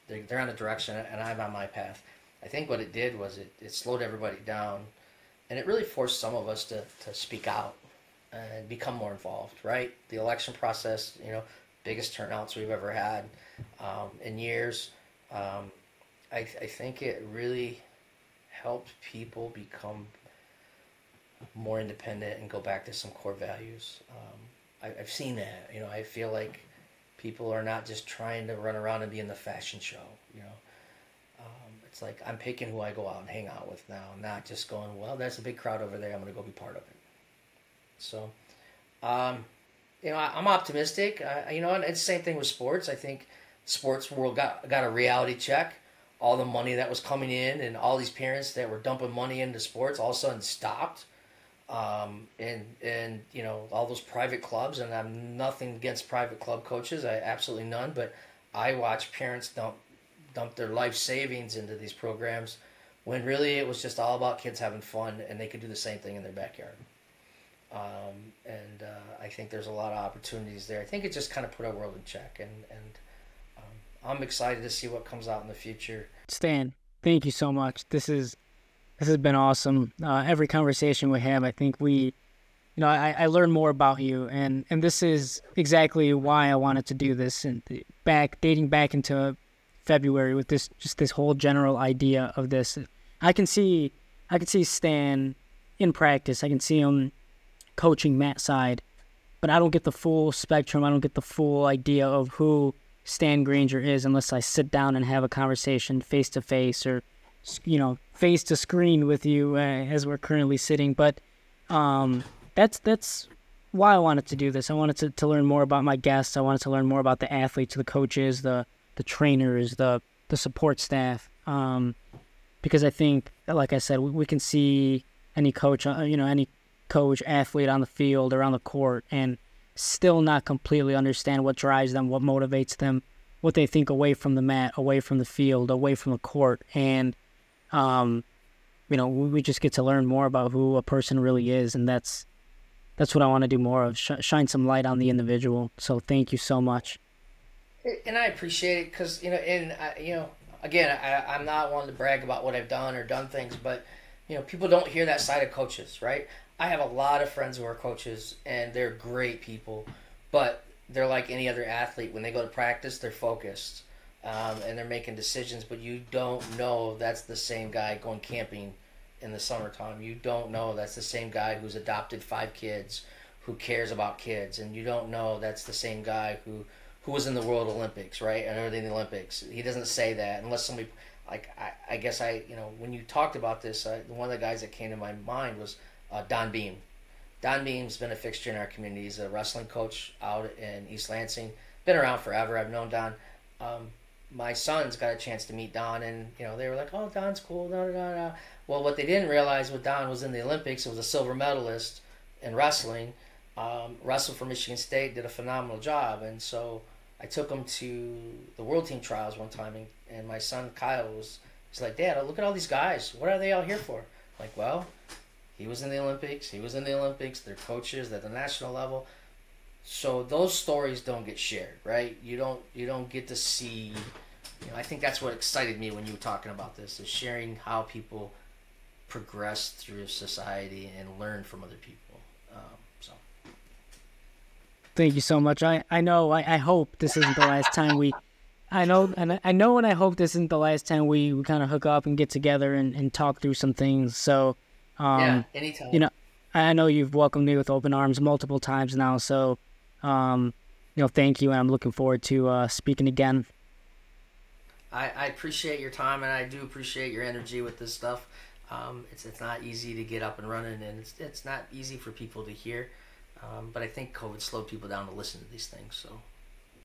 they're, they're on a direction and I'm on my path. I think what it did was it, it slowed everybody down and it really forced some of us to, to speak out and become more involved, right? The election process, you know, biggest turnouts we've ever had um, in years. Um, I, I think it really helped people become more independent and go back to some core values. Um, I, have seen that. You know, I feel like people are not just trying to run around and be in the fashion show. You know, it's like I'm picking who I go out and hang out with now, not just going, well, that's a big crowd over there. I'm going to go be part of it. So, um, you know, I, am optimistic. I, you know, and it's the same thing with sports. I think sports world got got a reality check. All the money that was coming in and all these parents that were dumping money into sports all of a sudden stopped um, and and you know all those private clubs, and I'm nothing against private club coaches. I absolutely none, but I watch parents dump dump their life savings into these programs when really it was just all about kids having fun, and they could do the same thing in their backyard. Um, and uh, I think there's a lot of opportunities there. I think it just kind of put our world in check, and and um, I'm excited to see what comes out in the future. Stan, thank you so much. This is this has been awesome. Uh, every conversation we have, I think we, you know, I, I learn more about you, and and this is exactly why I wanted to do this. And back dating back into February with this, just this whole general idea of this, I can see, I can see Stan in practice. I can see him coaching mat side, but I don't get the full spectrum. I don't get the full idea of who Stan Granger is unless I sit down and have a conversation face to face or you know, face to screen with you uh, as we're currently sitting. But um, that's that's why I wanted to do this. I wanted to, to learn more about my guests. I wanted to learn more about the athletes, the coaches, the the trainers, the the support staff. Um, because I think, like I said, we, we can see any coach, uh, you know, any coach, athlete on the field or on the court, and still not completely understand what drives them, what motivates them, what they think away from the mat, away from the field, away from the court, and um, you know, we just get to learn more about who a person really is, and that's that's what I want to do more of. Sh- shine some light on the individual. So thank you so much. And I appreciate it because you know, and I, you know, again, I, I'm not one to brag about what I've done or done things, but you know, people don't hear that side of coaches, right? I have a lot of friends who are coaches, and they're great people, but they're like any other athlete. When they go to practice, they're focused um, and they're making decisions, but you don't know that's the same guy going camping in the summertime. You don't know that's the same guy who's adopted five kids, who cares about kids, and you don't know that's the same guy who who was in the World Olympics, right? And in the Olympics. He doesn't say that unless somebody like I, I guess I you know when you talked about this, uh, one of the guys that came to my mind was uh, Don Behm. Don Behm's been a fixture in our community. He's a wrestling coach out in East Lansing. Been around forever. I've known Don. Um, my sons got a chance to meet Don, and you know they were like, "Oh, Don's cool." Da, da, da. Well, what they didn't realize was Don was in the Olympics. It was a silver medalist in wrestling. Um, wrestled for Michigan State, did a phenomenal job, and so I took him to the World Team trials one time, and, and my son Kyle was he's like, "Dad, look at all these guys. What are they all here for?" I'm like, well, he was in the Olympics. He was in the Olympics. They're coaches at the national level so those stories don't get shared right you don't you don't get to see you know i think that's what excited me when you were talking about this is sharing how people progress through society and learn from other people thank you so much i i know i, I hope this isn't the last time we I know, and I know, and I hope this isn't the last time we, we kind of hook up and get together and, and talk through some things. So, um, yeah, anytime. You know, I know you've welcomed me with open arms multiple times now. So, um, you know, thank you, and I'm looking forward to uh, speaking again. I, I appreciate your time, and I do appreciate your energy with this stuff. Um, it's it's not easy to get up and running, and it's it's not easy for people to hear. Um, but I think COVID slowed people down to listen to these things. So